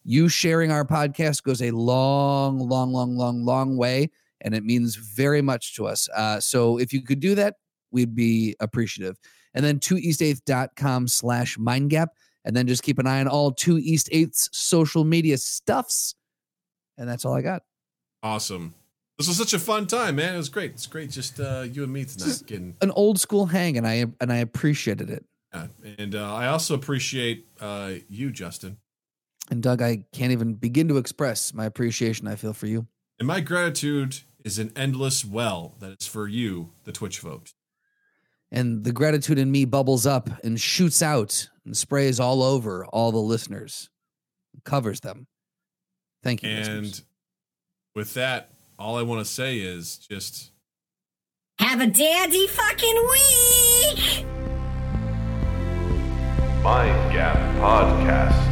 You sharing our podcast goes a long, long, long, long, long way, and it means very much to us. Uh, so if you could do that, we'd be appreciative. And then 2east8th.com slash mindgap. And then just keep an eye on all 2 East 8th's social media stuffs. And that's all I got. Awesome. This was such a fun time, man. It was great. It's great just uh, you and me tonight. Just- Getting, An old school hang, and I and I appreciated it. yeah. And uh, I also appreciate uh, you, Justin. And Doug, I can't even begin to express my appreciation I feel for you. And my gratitude is an endless well that is for you, the Twitch folks. And the gratitude in me bubbles up and shoots out and sprays all over all the listeners, covers them. Thank you. And listeners. with that, all I want to say is just Have a dandy fucking week! Mind Gap Podcast.